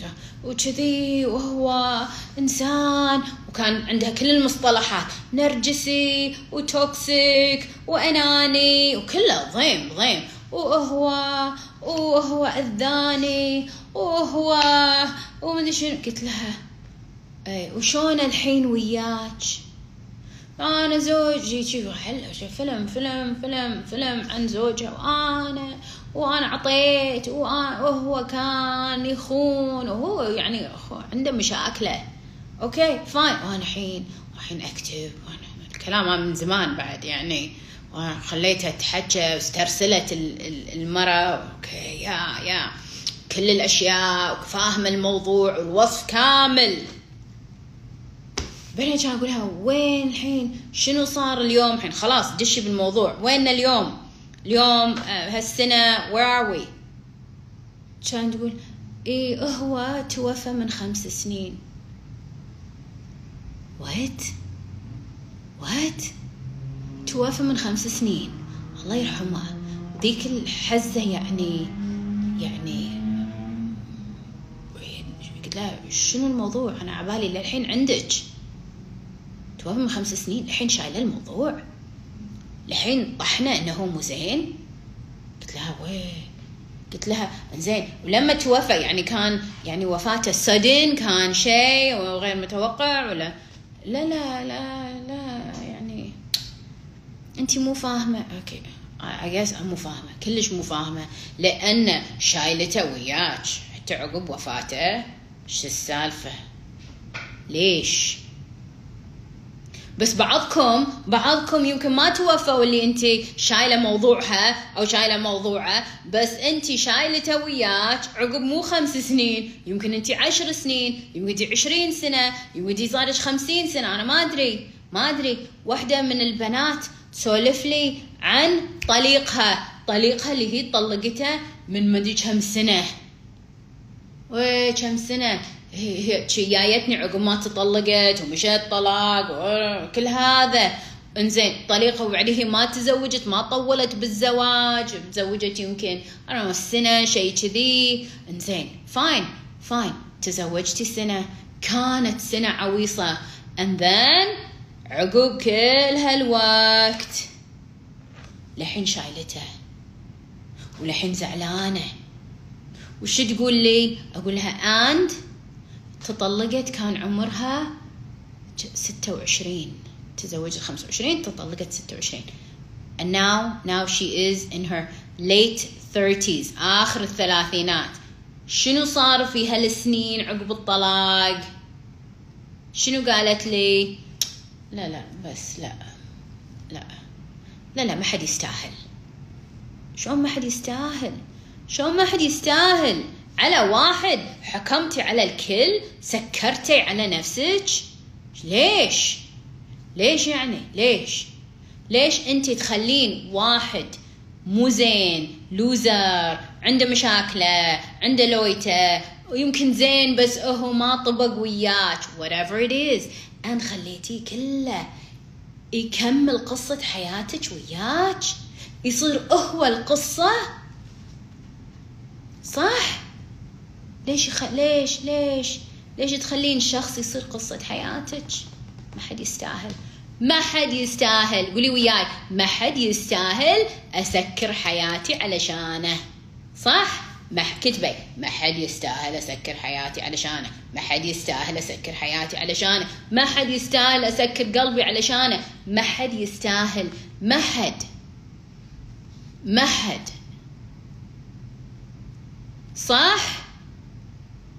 وكذي وهو إنسان وكان عندها كل المصطلحات نرجسي وتوكسيك وأناني وكله ضيم ضيم وهو وهو أذاني وهو ومدري شنو قلت لها اي وشون الحين وياك؟ أنا زوجي شوف حلو شوف فيلم فيلم فيلم فيلم عن زوجها وأنا وأنا عطيت وهو كان يخون وهو يعني عنده مشاكله. okay fine. وأنا الحين الحين أكتب وأنا كلام من زمان بعد يعني. خليتها تحكى واسترسلت المرة okay yeah yeah. كل الأشياء وفاهمة الموضوع والوصف كامل. بعدين كان أقول لها وين الحين؟ شنو صار اليوم؟ الحين خلاص دشي بالموضوع. وين اليوم؟ اليوم آه، هالسنة where are we كان تقول إيه هو توفى من خمس سنين. وات وات توفى من خمس سنين. الله يرحمه. ذيك الحزة يعني يعني قلت لها شنو الموضوع؟ أنا عبالي للحين عندك. توفى من خمس سنين. الحين شايلة الموضوع. الحين طحنا إنه هو مو زين. قلت لها وين؟ قلت لها زين ولما توفى يعني كان يعني وفاته سدن كان شيء غير متوقع ولا؟ لا لا لا لا يعني أنت مو فاهمة. أوكي. اجاز مو فاهمة. كلش مو فاهمة. لأن شايلته وياك. حتى عقب وفاته شو السالفة؟ ليش؟ بس بعضكم بعضكم يمكن ما توفوا اللي انت شايلة موضوعها أو شايلة موضوعه بس انت شايلته وياك عقب مو خمس سنين يمكن انت عشر سنين يمكن انت عشرين سنة يمكن صارت خمسين سنة أنا ما أدري ما أدري. واحدة من البنات تسولف لي عن طليقها طليقها اللي هي طلقته من مدري كم سنة. وي كم سنة. هي جايتني عقب ما تطلقت ومشت طلاق وكل هذا. انزين طليقة وبعديه ما تزوجت ما طولت بالزواج تزوجت يمكن أنا السنة شيء كذي. انزين fine fine. تزوجتي سنة كانت سنة عويصة. And then عقب كل هالوقت. لحين شايلته. ولحين زعلانة. وش تقول لي؟ أقول لها and تطلقت كان عمرها ستة وعشرين تزوجت خمسة وعشرين تطلقت ستة وعشرين. And now now she is in her late 30s آخر الثلاثينات. شنو صار في هالسنين عقب الطلاق؟ شنو قالت لي؟ لا لا بس لا لا لا لا ما حد يستاهل. شلون ما حد يستاهل؟ شلون ما حد يستاهل؟ على واحد حكمتي على الكل سكرتي على نفسك. ليش؟ ليش يعني؟ ليش؟ ليش انت تخلين واحد مو زين لوزر عنده مشاكله عنده لويته ويمكن زين بس هو ما طبق وياك whatever it is. and خليتيه كله يكمل قصة حياتك وياك. يصير هو القصة. صح؟ ليش يخ... ليش ليش ليش تخلين شخص يصير قصة حياتك؟ ما حد يستاهل. ما حد يستاهل. قولي وياي. ما حد يستاهل أسكر حياتي علشانه. صح؟ ما كتبي. ما حد يستاهل أسكر حياتي علشانه. ما حد يستاهل أسكر حياتي علشانه. ما حد يستاهل أسكر قلبي علشانه. ما حد يستاهل. ما حد. ما حد. صح؟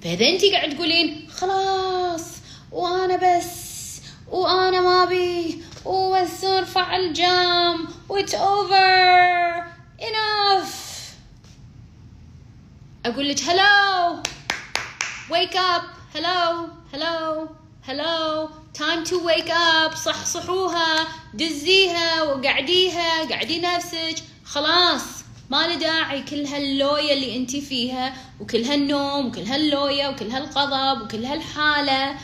فاذا انت قاعد تقولين خلاص وأنا بس وأنا ما أبي وبس ارفع الجام و it's over انف أقول لك هلو wake up hello hello hello time to wake up صحصحوها دزيها وقعديها قعدي نفسك خلاص. ما له داعي كل هاللوية اللي انت فيها وكل هالنوم وكل هاللوية وكل هالغضب وكل هالحالة.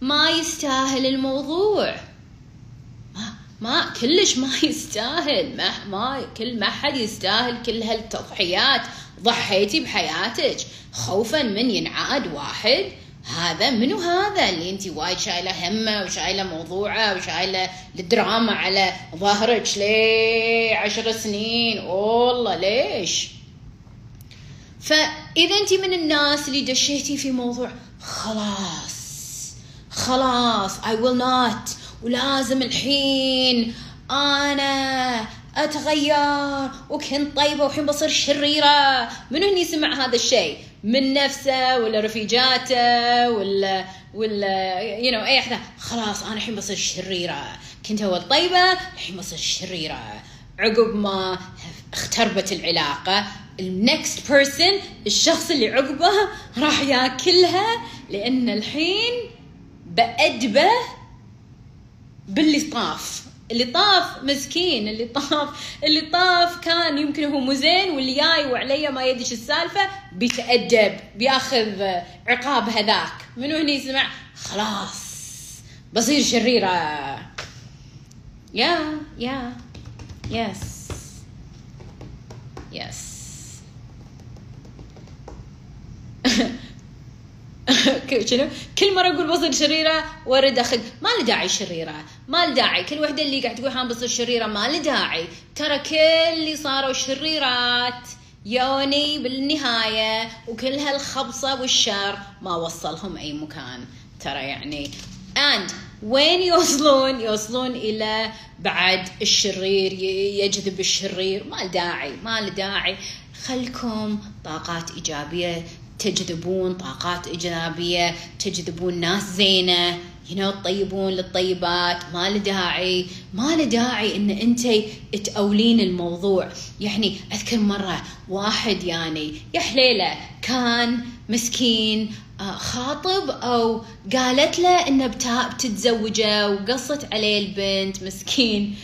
ما يستاهل الموضوع. ما ما كلش ما يستاهل. ما ما كل ما حد يستاهل كل هالتضحيات. ضحيتي بحياتك. خوفا من ينعاد واحد. هذا منو هذا اللي انت وايد شايله همه وشايله موضوعه وشايله الدراما على ظهرك ليه عشر سنين؟ والله ليش؟ فإذا انت من الناس اللي دشيتي في موضوع خلاص خلاص I will not ولازم الحين أنا أتغير وكنت طيبة والحين بصير شريرة. منو هني سمع هذا الشيء؟ من نفسه ولا رفيجاته ولا ولا you you know أي أحد؟ خلاص أنا الحين بصير شريرة. كنت كنت أول طيبة الحين بصير شريرة. عقب ما اختربت العلاقة ال next person الشخص اللي عقبه راح ياكلها لأن الحين بأدبه باللي طاف. اللي طاف مسكين اللي طاف اللي طاف كان يمكن هو مو زين واللي جاي وعليه ما يدري شو السالفة بيتأدب بياخذ عقاب هذاك. منو هني يسمع؟ خلاص بصير شريرة. يا يا يس يس. [laughs] [laughs] شنو؟ كل مرة أقول بصير شريرة وارد أخذ ما له داعي شريرة ما له داعي. كل وحدة اللي قاعد تقول ها بصير شريرة ما له داعي. ترى كل اللي صاروا شريرات يوني بالنهاية وكل هالخبصة والشر ما وصلهم أي مكان. ترى يعني and وين يوصلون؟ يوصلون إلى بعد الشرير يجذب الشرير. ما داعي ما داعي. خلكم طاقات إيجابية تجذبون طاقات إيجابية تجذبون ناس زينة know, تطيبون للطيبات ما له داعي ما له داعي إن أنت تأولين الموضوع. يعني أذكر مرة واحد يعني يا حليلة كان مسكين آه، خاطب أو قالت له انه بتتزوجه وقصت عليه البنت مسكين.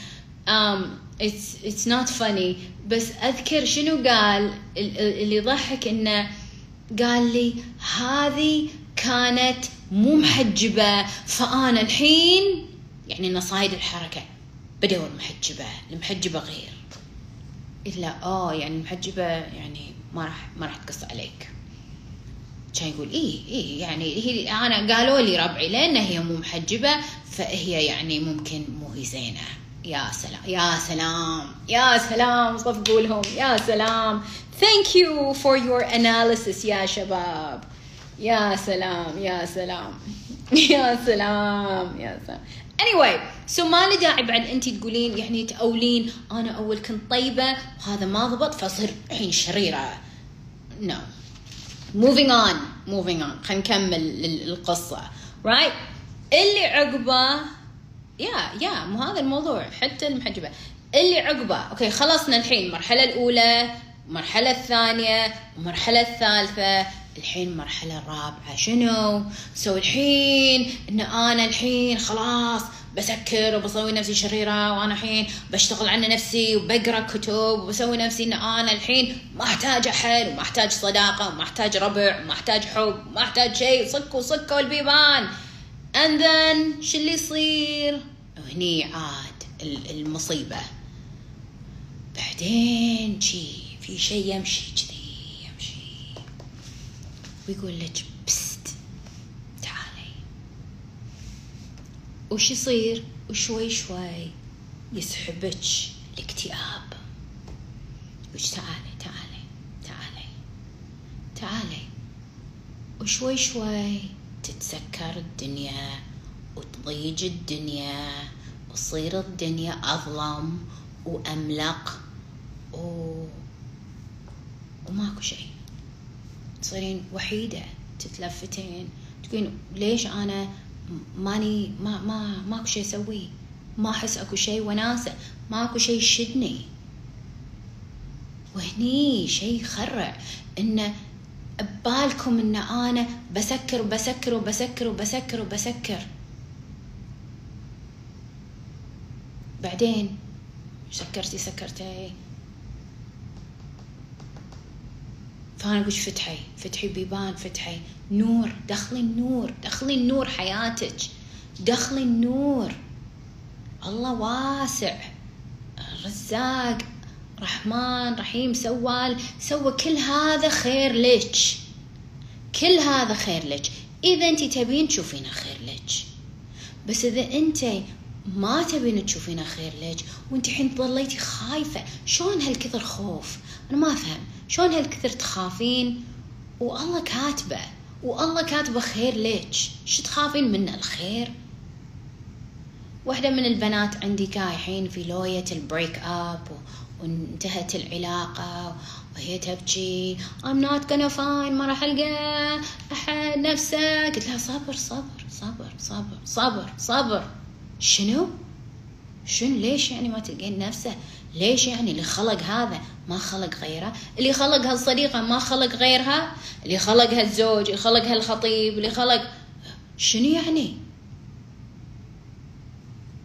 um, it's it's not funny. بس أذكر شنو قال اللي يضحك إنه قال لي هذه كانت مو محجبة فأنا الحين يعني نصايد الحركة. بدور محجبة المحجبة غير. إلا آه يعني المحجبة يعني ما راح ما راح تقص عليك. كان يقول إيه إيه يعني هي أنا قالوا لي ربعي لأن هي مو محجبة فهي يعني ممكن مو هي زينة. يا سلام يا سلام يا سلام صفقوا لهم يا سلام. Thank you for your analysis يا شباب. يا سلام يا سلام [laughs] يا سلام يا سلام. Anyway so ما له داعي بعد أنت تقولين يعني تقولين أنا أول كنت طيبة وهذا ما ضبط فاصير الحين شريرة. No. Moving on moving on. خلينا نكمل القصة. Right اللي عقبه yeah yeah مو هذا الموضوع. حتى المحجبة. اللي عقبه. okay خلصنا الحين. المرحله الأولى المرحلة الثانية المرحلة الثالثة الحين المرحلة الرابعة. شنو؟ سو الحين إن أنا الحين خلاص بسكر وبسوي نفسي شريرة وأنا الحين بشتغل على نفسي وبقرأ كتب وبسوي نفسي إن أنا الحين ما أحتاج أحد وما أحتاج صداقة وما أحتاج ربع وما أحتاج حب وما أحتاج شيء. صكوا صكوا البيبان and then شو اللي يصير؟ وهني عاد المصيبة. بعدين شي في شيء يمشي كذي يمشي. ويقول لك بست تعالي. وش يصير؟ وشوي شوي يسحبك الاكتئاب. وش تعالي تعالي تعالي. تعالي. وشوي شوي تتسكر الدنيا وتضيج الدنيا وتصير الدنيا أظلم وأملق و وماكو شيء. تصيرين وحيدة تتلفتين تقولين ليش أنا ماني ما ما ماكو شيء أسويه ما أحس أكو شيء وناسة. ماكو شيء يشدني. وهني شيء يخرع إنه ببالكم إن أنا بسكر وبسكر وبسكر وبسكر وبسكر. بعدين سكرتي سكرتي. فأنا أقول فتحي فتحي بيبان فتحي نور دخلي النور دخلي النور حياتك. دخلي النور. الله واسع رزاق رحمن رحيم سوال سوى كل هذا خير لك كل هذا خير لك إذا انت تبين تشوفينه خير لك بس إذا انت ما تبين تشوفينه خير لك وانت الحين ظليتي خايفة شلون هالكثر خوف؟ أنا ما أفهم. شلون هالكثر تخافين؟ والله كاتبة والله كاتبة خير ليش شو تخافين منه الخير؟ واحدة من البنات عندي كانت حيل في لوية ال breakup وانتهت العلاقة وهي تبكي I'm not gonna find ما راح ألقى أحد نفسك قلت لها صبر صبر صبر صبر صبر صبر. شنو؟ شنو؟ ليش يعني ما تلقين نفسه؟ ليش يعني اللي خلق هذا؟ ما خلق غيره. اللي خلق هالصديقة ما خلق غيرها. اللي خلق هالزوج اللي خلق هالخطيب اللي خلق شنو يعني؟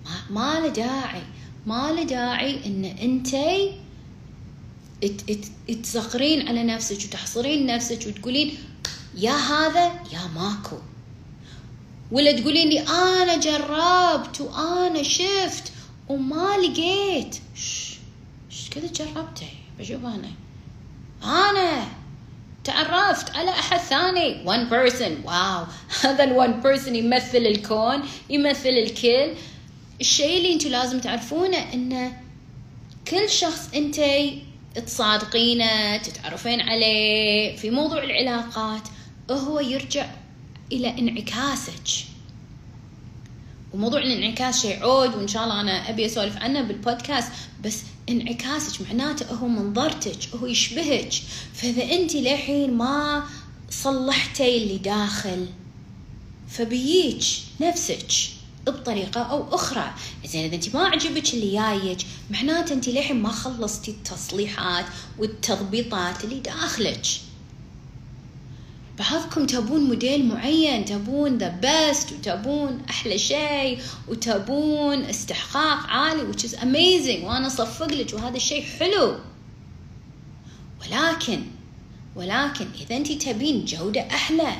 ما, ما له داعي. ما له داعي إن أنتي تصغرين على نفسك وتحصرين نفسك وتقولين يا هذا يا ماكو. ولا تقولين لي أنا جربت وأنا شفت وما لقيت. إيش كذا جربته بشوف أنا. أنا تعرفت على أحد ثاني. One person. واو [laughs] هذا ال one person يمثل الكون يمثل الكل. الشيء اللي أنتم لازم تعرفونه انه كل شخص انت تصادقينه تتعرفين عليه في موضوع العلاقات هو يرجع إلى انعكاسك. وموضوع الانعكاس شيء عود وإن شاء الله أنا أبي أسولف عنه بالبودكاست بس انعكاسك معناته هو منظرتك هو يشبهك. فإذا انت للحين ما صلحتي اللي داخل فبييك نفسك. بطريقة أو أخرى. زين إذا أنت ما عجبك اللي جايك معناته أنت للحين ما خلصتي التصليحات والتضبيطات اللي داخلك. بعضكم تبون موديل معين تبون the best وتبون أحلى شيء وتبون استحقاق عالي which is amazing وأنا أصفق لك وهذا الشيء حلو. ولكن ولكن إذا أنت تبين جودة أحلى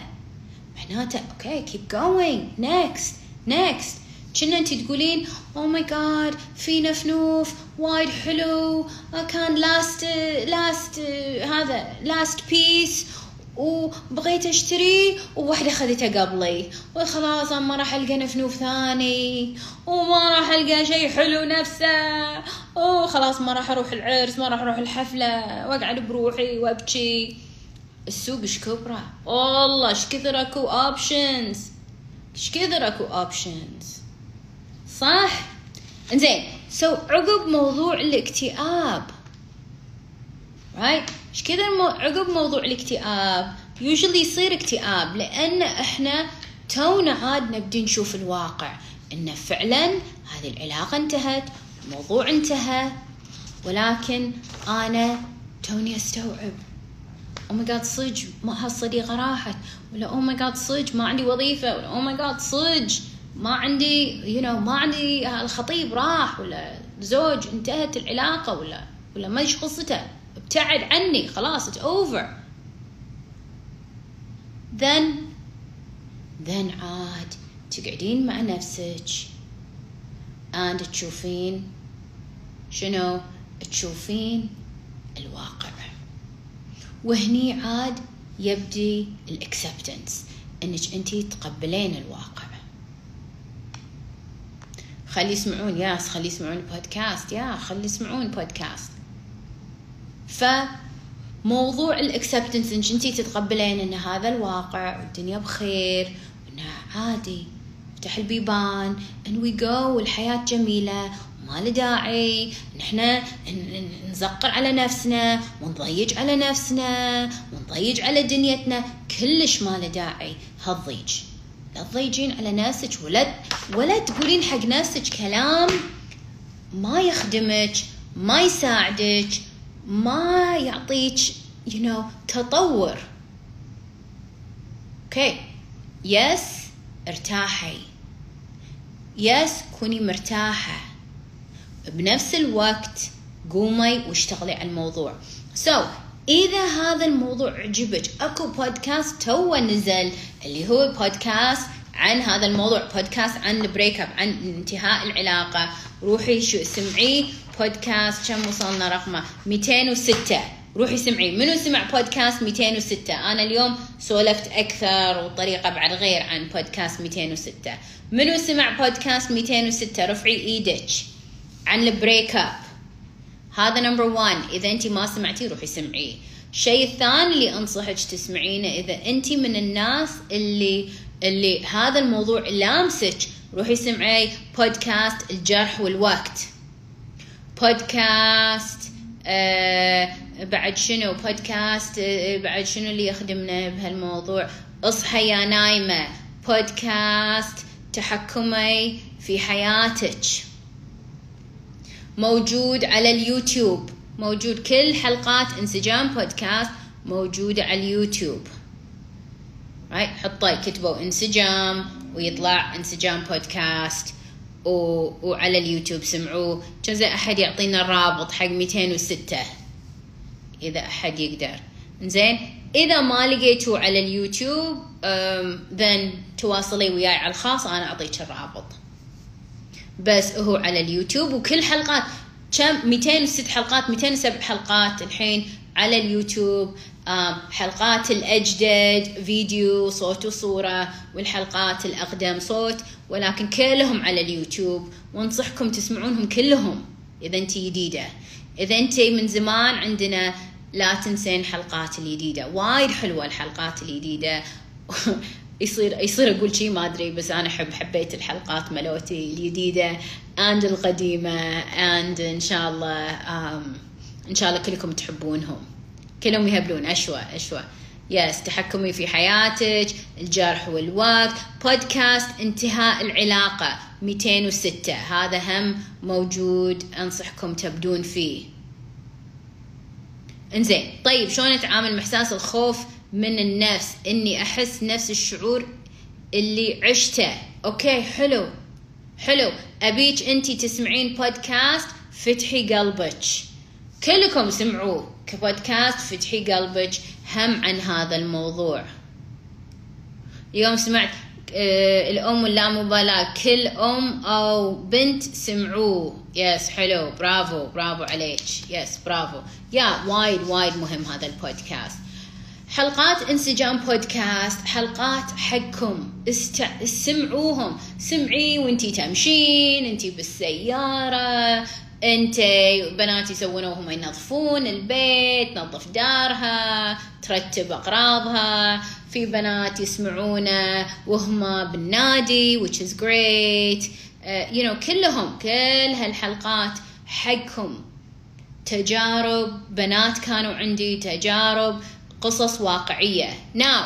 معناته أوكي keep going next. Next. كأنه انت تقولين oh my God في نفنوف وايد حلو كان last last هذا last piece وبغيت اشتريه وواحدة خذتها قبلي. وخلاص ما راح ألقى نفنوف ثاني. وما راح ألقى شيء حلو نفسه. وخلاص ما راح أروح العرس ما راح أروح الحفلة. وأقعد بروحي وأبكي. السوق إيش كبره؟ والله إيش كثر أكو options إيش كثر اكو options صح؟ إنزين so, عقب موضوع الاكتئاب. right? إيش كذا عقب موضوع الاكتئاب؟ usually يصير اكتئاب لأن إحنا تونا عاد نبدي نشوف الواقع. إن فعلا هذه العلاقة انتهت الموضوع انتهى. ولكن أنا توني أستوعب. أو ماي جاد صج ما هالصديقه راحت. ولا أو ماي جاد صج ما عندي وظيفة. ولا أو ماي جاد صج ما عندي يو you know, ما عندي الخطيب راح. ولا زوج انتهت العلاقة. ولا ولا ما إيش قصته. ابتعد عني. خلاص it's over. Then then عاد تقعدين مع نفسك. And تشوفين شنو؟ تشوفين الواقع. وهني عاد يبدي ال acceptance إنك انتي تقبلين الواقع. خلي يسمعون yes خلي يسمعون بودكاست يا خلي يسمعون بودكاست فموضوع ال acceptance إنك انتي تتقبلين إن هذا الواقع والدنيا بخير وإنها عادي افتح البيبان ان وي جو والحياة جميلة. ما له داعي. نحن نزقر على نفسنا ونضيج على نفسنا ونضيج على دنيتنا. كلش ما له داعي. هالضيج. لا تضيجين على نفسك ولا ولا تقولين حق نفسك كلام ما يخدمك ما يساعدك ما يعطيك you know تطور. أوكي yes ارتاحي. yes كوني مرتاحة. بنفس الوقت قومي واشتغلي على الموضوع. so, إذا هذا الموضوع عجبك أكو بودكاست تو نزل اللي هو بودكاست عن هذا الموضوع بودكاست عن ال breakup عن انتهاء العلاقة. روحي شو اسمعيه بودكاست كم وصلنا رقمه؟ 206 روحي سمعي منو سمع بودكاست 206 أنا اليوم سولفت أكثر وطريقة بعد غير عن بودكاست 206 منو سمع بودكاست 206 رفعي إيدك. عن ال breakup هذا number 1 إذا انت ما سمعتي روحي سمعيه. الشيء الثاني اللي أنصحك تسمعينه إذا انت من الناس اللي اللي هذا الموضوع لامسك روحي سمعي بودكاست الجرح والوقت. بودكاست آه بعد شنو؟ بودكاست آه بعد شنو اللي يخدمنا بهالموضوع؟ اصحى يا نايمة. بودكاست تحكمي في حياتك. موجود على اليوتيوب. موجود كل حلقات انسجام بودكاست موجودة على اليوتيوب. right حطوا كتبوا انسجام ويطلع انسجام بودكاست و... وعلى اليوتيوب سمعوه. زي أحد يعطينا الرابط حق 206 إذا أحد يقدر. زين إذا ما لقيتوه على اليوتيوب then تواصلي وياي على الخاص أنا أعطيك الرابط. بس هو على اليوتيوب وكل حلقات كم؟ 206 حلقات 207 حلقات الحين على اليوتيوب. حلقات الأجدد فيديو صوت وصورة والحلقات الأقدم صوت ولكن كلهم على اليوتيوب. وأنصحكم تسمعونهم كلهم إذا أنت جديدة إذا أنت من زمان عندنا لا تنسين حلقات الجديدة وايد حلوة الحلقات الجديدة [laughs] يصير يصير أقول شيء ما أدري بس أنا احب حبيت الحلقات ملوتي الجديدة and القديمة and إن شاء الله إن شاء الله كلكم تحبونهم. كلهم يهبلون أشوى أشوى. yes تحكمي في حياتك الجرح والوقت بودكاست انتهاء العلاقة 206 هذا هم موجود أنصحكم تبدون فيه. إنزين طيب شلون اتعامل مع إحساس الخوف من النفس إني أحس نفس الشعور اللي عشته. أوكي حلو حلو. أبيك أنتي تسمعين بودكاست فتحي قلبك. كلكم سمعوه كبودكاست فتحي قلبك. هم عن هذا الموضوع. اليوم سمعت آه الأم واللامبالاة كل أم أو بنت سمعوه. yes حلو. برافو برافو عليك. yes برافو. يا وايد وايد مهم هذا البودكاست. حلقات انسجام بودكاست حلقات حقكم. است... سمعوهم. سمعي وانتي تمشين انتي بالسيارة انت بنات يسوونه وهم ينظفون البيت تنظف دارها ترتب أغراضها. في بنات يسمعونه وهم بالنادي which is great. Uh, you know كلهم كل هالحلقات حقهم تجارب بنات كانوا عندي تجارب قصص واقعية. Now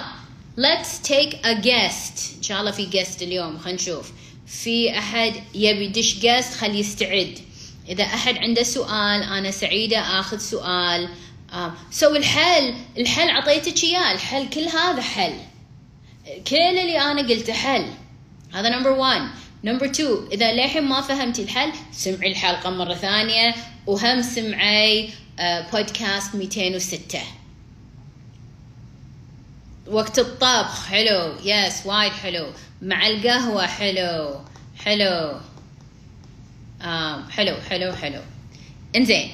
let's take a guest. إن شاء الله في guest اليوم خلينا نشوف. في أحد يبي دش guest خليه يستعد. إذا أحد عنده سؤال أنا سعيدة آخذ سؤال. آه. so الحل الحل عطيتك إياه. الحل كل هذا حل. كل اللي أنا قلته حل. هذا number 1 number 2 إذا للحين ما فهمتي الحل سمعي الحلقة مرة ثانية. وهم سمعي آه بودكاست 206 وقت الطبخ حلو. yes وايد حلو. مع القهوة حلو. حلو. آه حلو حلو حلو. إنزين.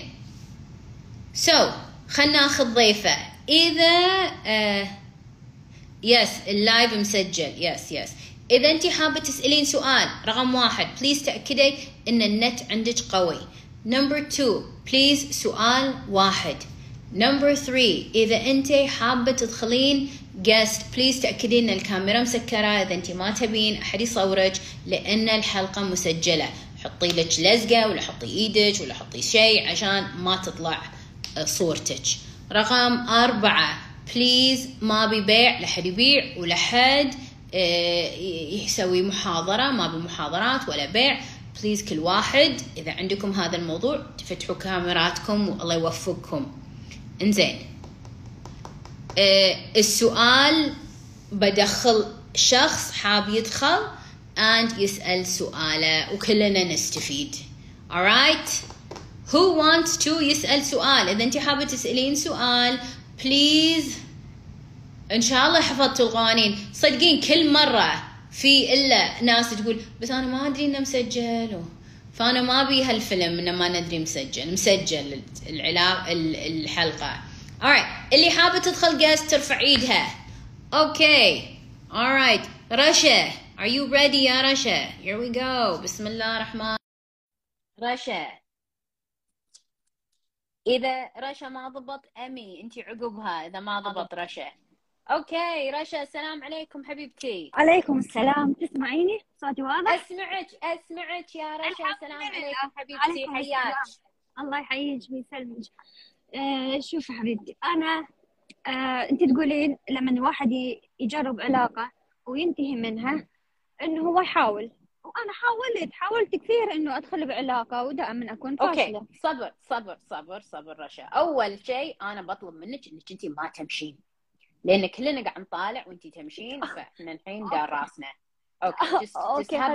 so so, خلنا ناخذ ضيفة. إذا آه yes ال live مسجل. yes yes إذا أنت حابة تسألين سؤال رقم واحد please تأكدي إن النت عندك قوي. number two please سؤال واحد. number 3 إذا أنت حابة تدخلين just please تأكدين إن الكاميرا مسكرة. إذا أنت ما تبين أحد يصورك لأن الحلقة مسجلة. حطي لك لزقة ولا حطي إيدك ولا حطي شيء عشان ما تطلع صورتك. رقم أربعة please ما بيبيع لحد يبيع ولحد يسوي محاضرة. ما بمحاضرات ولا بيع. please كل واحد إذا عندكم هذا الموضوع تفتحوا كاميراتكم والله يوفقكم. إنزين. السؤال بدخل شخص حاب يدخل and يسأل سؤاله وكلنا نستفيد. Alright who wants to يسأل سؤال؟ إذا أنت حابة تسألين سؤال please. إن شاء الله حفظتوا القوانين. صدقين كل مرة في إلا ناس تقول بس أنا ما أدري إنه مسجل. فأنا ما أبي هالفيلم إنه ما ندري مسجل. مسجل العلاق الحلقة. Alright. اللي حابة تدخل just ترفع ايدها. okay alright. رشا are you ready يا رشا here we go. بسم الله الرحمن. رشا إذا رشا ما ضبط أمي أنت عقبها إذا ما ضبط رشا okay رشا السلام عليكم حبيبتي. عليكم السلام. تسمعيني؟ صوتي واضح؟ أسمعك أسمعك يا رشا السلام عليكم حبيبتي. حياك. الله يحييك ويسلمك آه شوف حبيبتي أنا آه أنت تقولين لما الواحد يجرب علاقة وينتهي منها إنه هو يحاول وأنا حاولت حاولت كثير إنه أدخل بعلاقة ودائما أكون okay فاشلة. صبر صبر صبر صبر رشا. أول شيء أنا بطلب منك إنك أنت ما تمشين لأن كلنا قاعد نطالع وأنت تمشين فإحنا الحين دار راسنا. okay just,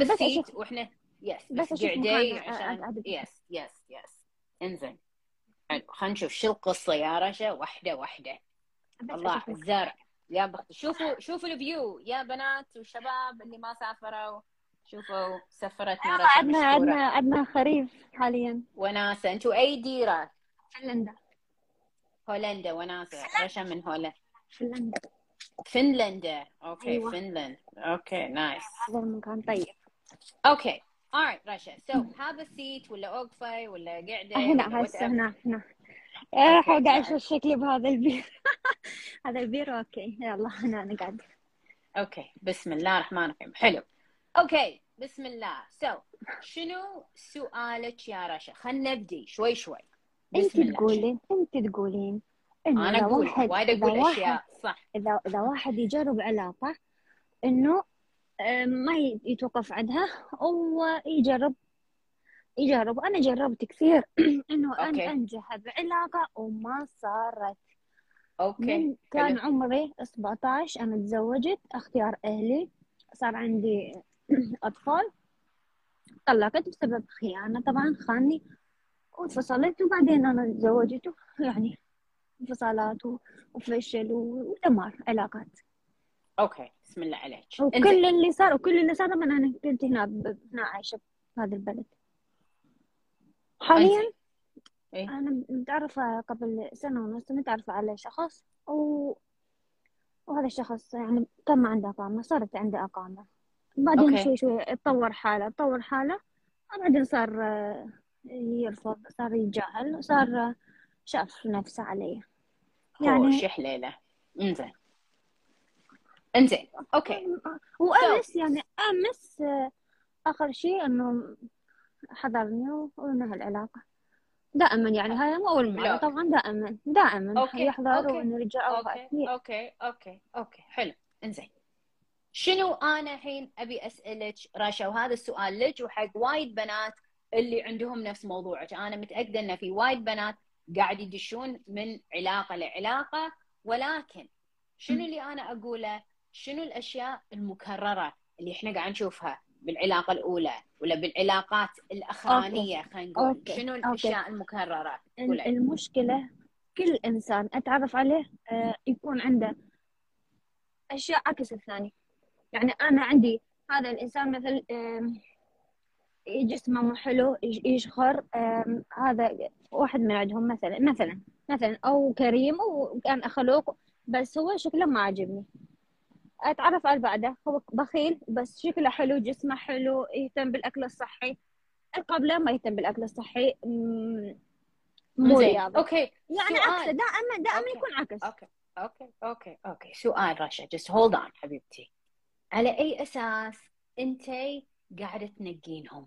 بس a seat أشوف- وإحنا يس بس قعدي عشان. يس يس يس انزين. خلينا نشوف شو القصة يا رشا؟ واحدة واحدة. الله. الزرع يا بخت شوفوا شوفوا الفيو. يا بنات والشباب اللي ما سافروا شوفوا سفرتنا رشا عندنا عندنا عندنا خريف حاليا. وناسة. أنتوا أي ديرة؟ فنلندا هولندا وناسة. رشا من هولندا. فنلندا فنلندا. أوكي أيوة. فنلند أوكي نايس. هذا المكان طيب. أوكي. Alright رشا so have a seat ولا اوقفه ولا قاعدة هنا هسه. هنا هنا. تعال. أشوف شكلي بهذا البير. [laughs] هذا البير أوكي. يلا هنا نقعد. أوكي بسم الله الرحمن الرحيم. حلو. أوكي بسم الله. So شنو سؤالك يا رشا؟ خلنا نبدي شوي شوي. انت بسم الله. تقولين انت تقولين. إنه أنا أقول. وايد أقول أشياء. صح. إذا إذا واحد يجرب علاقة إنه ما يتوقف عندها. ويجرب يجرب أنا جربت كثير. [clears throat] إنه أن okay. أنجح بعلاقة وما صارت. okay من كان حلو. عمري 17 أنا تزوجت أختيار أهلي. صار عندي [clears throat] أطفال. طلقت بسبب خيانة طبعا خاني. وانفصلت وبعدين أنا تزوجت يعني انفصالات وفشل ودمار علاقات. okay. بسم الله عليك. وكل اللي صار وكل اللي صار من أنا كنت هنا هنا عايشة في هذا البلد حاليا. إيه؟ أنا متعرفة قبل سنة ونص متعرفة على شخص و... وهذا الشخص يعني كان ما عنده إقامة صارت عنده إقامة بعدين okay. شوي شوي اتطور حاله اتطور حاله بعدين صار آه، يرفض صار يتجاهل صار شاف نفسه علي يعني يعني شو حليلة إنزين انزين okay. وامس يعني امس آه، آخر شيء إنه حضرني ونهى العلاقة دائما يعني هذا مو أول block. طبعا دائما دائما. أوكي، يحضر okay، ونرجع okay okay okay okay. حلو. إنزين. شنو أنا الحين أبي أسألك رشا وهذا السؤال لك وحق وايد بنات اللي عندهم نفس موضوعك. أنا متأكدة ان في وايد بنات قاعد يدشون من علاقة لعلاقة ولكن شنو اللي أنا أقوله شنو الأشياء المكررة اللي إحنا قاعد نشوفها بالعلاقة الأولى ولا بالعلاقات الأخرانية خلينا نقول؟ okay، شنو okay. الأشياء المكررة قولي. المشكلة كل إنسان أتعرف عليه آه، يكون عنده أشياء عكس الثاني. يعني أنا عندي هذا الإنسان مثل جسمه مو حلو يش- يشخر هذا واحد من عندهم مثلا مثلا مثلا أو كريم وكان خلوق بس هو شكله ما عجبني أتعرف على بعده. هو بخيل بس شكله حلو جسمه حلو يهتم بالأكل الصحي. قبله ما يهتم بالأكل الصحي مو زين. رياضي okay. يعني سؤال. عكسه دائما دائما okay. يكون عكس. أوكي. أوكي. أوكي. أوكي. سؤال رشا. Just hold on حبيبتي. على أي أساس انتي قاعدة تنقينهم؟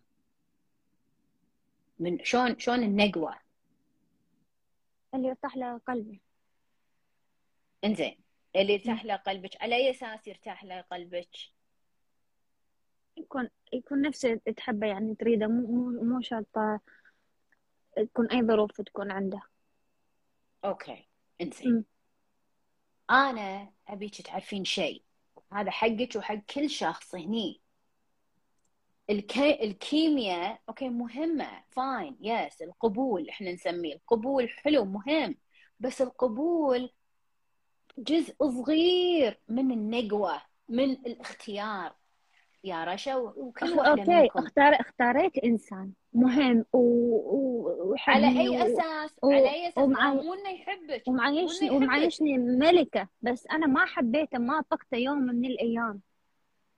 من شلون شلون النقوة؟ اللي يرتاح له قلبي. إنزين. اللي يرتاح له قلبك على أي أساس يرتاح له قلبك؟ يكون يكون نفسه تحبه يعني تريده مو مو مو شرط تكون أي ظروف تكون عنده. okay انزين. أنا أبيك تعرفين شيء. هذا حقك وحق كل شخص هني. الكي... الكيمياء okay مهمة fine yes القبول إحنا نسميه القبول حلو مهم. بس القبول جزء صغير من النقوة من الاختيار. يا رشا وكل واحدة okay منكم. اختار اختاريت إنسان مهم و... و... على أي و... أساس؟ و- على أي أساس؟ مو إنه يحبك يحبك. ومعيشني ملكة بس أنا ما حبيته ما طقته يوم من الأيام.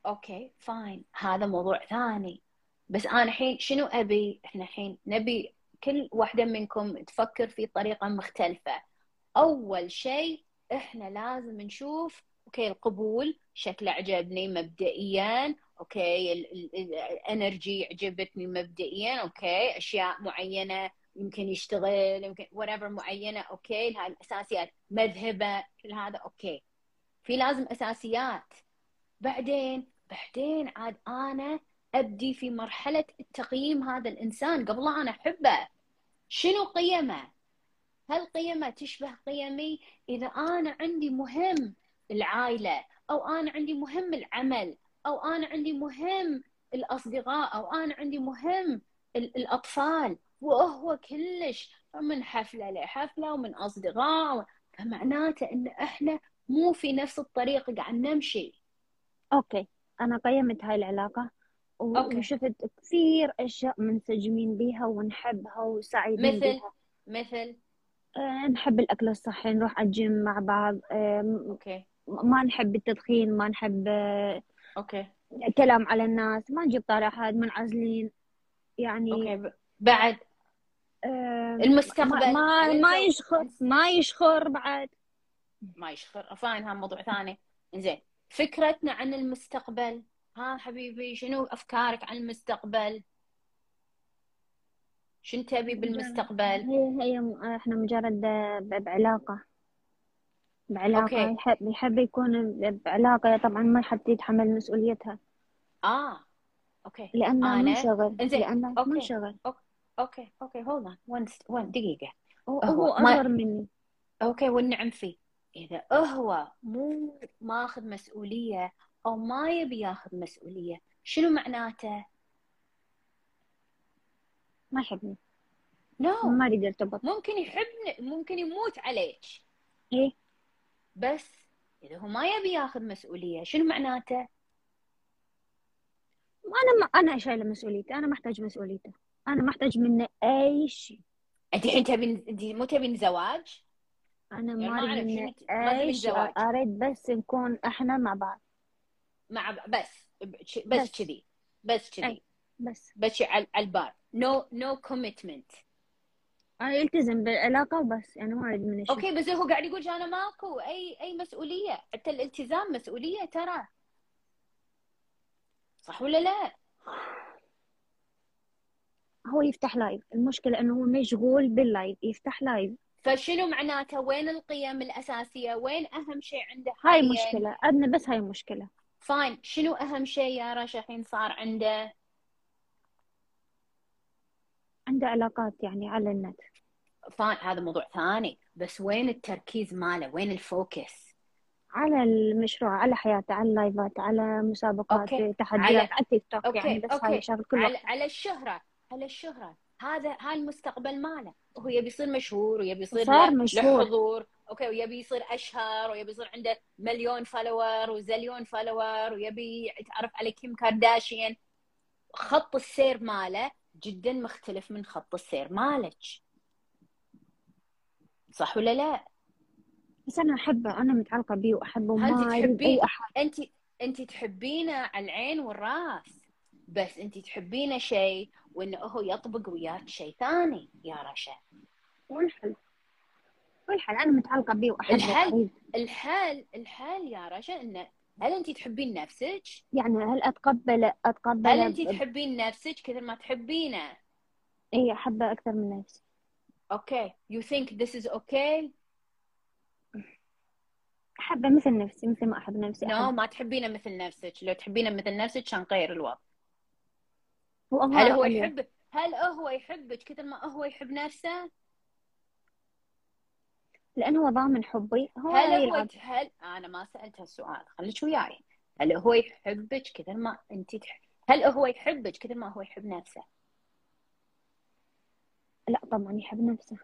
أوكي فاين. هذا موضوع ثاني. بس أنا الحين شنو أبي؟ إحنا الحين نبي كل واحدة منكم تفكر في طريقة مختلفة. أول شيء إحنا لازم نشوف okay القبول شكله عجبني مبدئيا okay ال- ال- ال- ال energy عجبتني مبدئيا okay أشياء معينة يمكن يشتغل يمكن whatever معينة okay هاي الأساسيات مذهبه كل هذا okay. في لازم أساسيات. بعدين بعدين عاد أنا أبدي في مرحلة التقييم هذا الإنسان قبل أنا أحبه. شنو قيمه؟ هل قيمة تشبه قيمي؟ إذا أنا عندي مهم العائلة أو أنا عندي مهم العمل أو أنا عندي مهم الأصدقاء أو أنا عندي مهم الأطفال. وهو كلش من حفلة لحفلة ومن أصدقاء. فمعناته إن إحنا مو في نفس الطريق قاعد نمشي. okay. أنا قيمت هاي العلاقة. okay. وشفت كثير أشياء منسجمين بيها ونحبها وسعيدين مثل؟ بيها. مثل؟ نحب الأكل الصحي نروح على الجيم مع بعض. آه، okay. ما نحب التدخين ما نحب آه، okay. كلام على الناس ما نجيب احد منعزلين يعني okay. ب- بعد. آه، المستقبل. ما ما, يشخر ما يشخر بعد. ما يشخر. fine هذا موضوع ثاني. زين فكرتنا عن المستقبل. ها حبيبي شنو أفكارك عن المستقبل؟ شنو تبي بالمستقبل؟ هي هي إحنا مجرد آه، ب- بعلاقة. بعلاقة. okay. يحب يحب يكون ب- بعلاقة. طبعا ما حد يتحمل مسؤوليتها. آه. okay. لأنه أنا- منشغل لأنه okay. منشغل okay. okay. hold on one دقيقة. هو هو هو ما- مني. okay. والنعم فيه. إذا هو مو ماخذ مسؤولية أو ما يبي ياخذ مسؤولية شنو معناته؟ ما يحبني. no ما يريد يرتبط ممكن يحبني ممكن يموت عليك. إيه؟ بس إذا هو ما يبي ياخذ مسؤولية شنو معناته؟ أنا ما أنا شايلة مسؤوليته أنا ما أحتاج مسؤوليته. أنا ما أحتاج منه أي شيء. أنت الحين تبين أنت مو تبين زواج؟ أنا يعني ما منه شنو- ما تبين أي شيء. زواج. أريد بس نكون إحنا مع بعض. مع بس بس. كذي بس كذي. بس. بس على البار. no no commitment أنا يلتزم بالعلاقة وبس. يعني ما أريد منه شيء. okay بس هو قاعد يقول أنا ماكو أي أي مسؤولية. حتى الالتزام مسؤولية ترى. صح ولا لا؟ هو يفتح live المشكلة إنه هو مشغول بال live يفتح live فشنو معناته؟ وين القيم الأساسية؟ وين أهم شيء عنده هاي؟ مشكلة. عندنا بس هاي مشكلة. fine شنو أهم شيء يا رشا الحين صار عنده؟ عنده علاقات يعني على النت. هذا موضوع ثاني. بس وين التركيز ماله؟ وين ال focus؟ على المشروع على حياته على اللايفات على مسابقات okay. تحديات على- على التيك توك okay، يعني بس okay. هاي شغل كل على وقت على الشهرة على الشهرة. هذا هاي المستقبل ماله؟ هو يبي يصير مشهور ويبي يصير صار له- له مشهور. حضور. okay ويبي يصير أشهر ويبي يصير عنده مليون follower و zillion follower ويبي يتعرف على كيم كارداشيان. خط السير ماله جدا مختلف من خط السير مالك صح ولا لا؟ بس أنا أحبه أنا متعلقة بيه وأحبه؟ اي أحد أنت أنت تحبينه على العين والراس بس أنت تحبينه شيء وإنه هو يطبق وياك شيء ثاني يا رشا والحل والحل أنا متعلقة بيه وأحبه الحل. وأريد. الحال الحال يا رشا إنه هل انت تحبين نفسك؟ يعني هل اتقبل أتقبل هل انت تحبين نفسك كثر ما تحبينه؟ اي أحبه أكثر من نفسي أوكي you think this is okay؟ أحبه مثل نفسي مثل ما أحب نفسي no أحبه. ما تحبينه مثل نفسك لو تحبينه مثل نفسك كان غير الوضع هل هو. يحب هل هو يحبك كثر ما هو يحب نفسه؟ لأن هو ضامن حبي هو هل هو هل أنا ما سألت هالسؤال خليك وياي. هل هو يحبك كثر ما أنت تح... هل هو يحبك كثر ما هو يحب نفسه؟ لا طبعا يحب نفسه.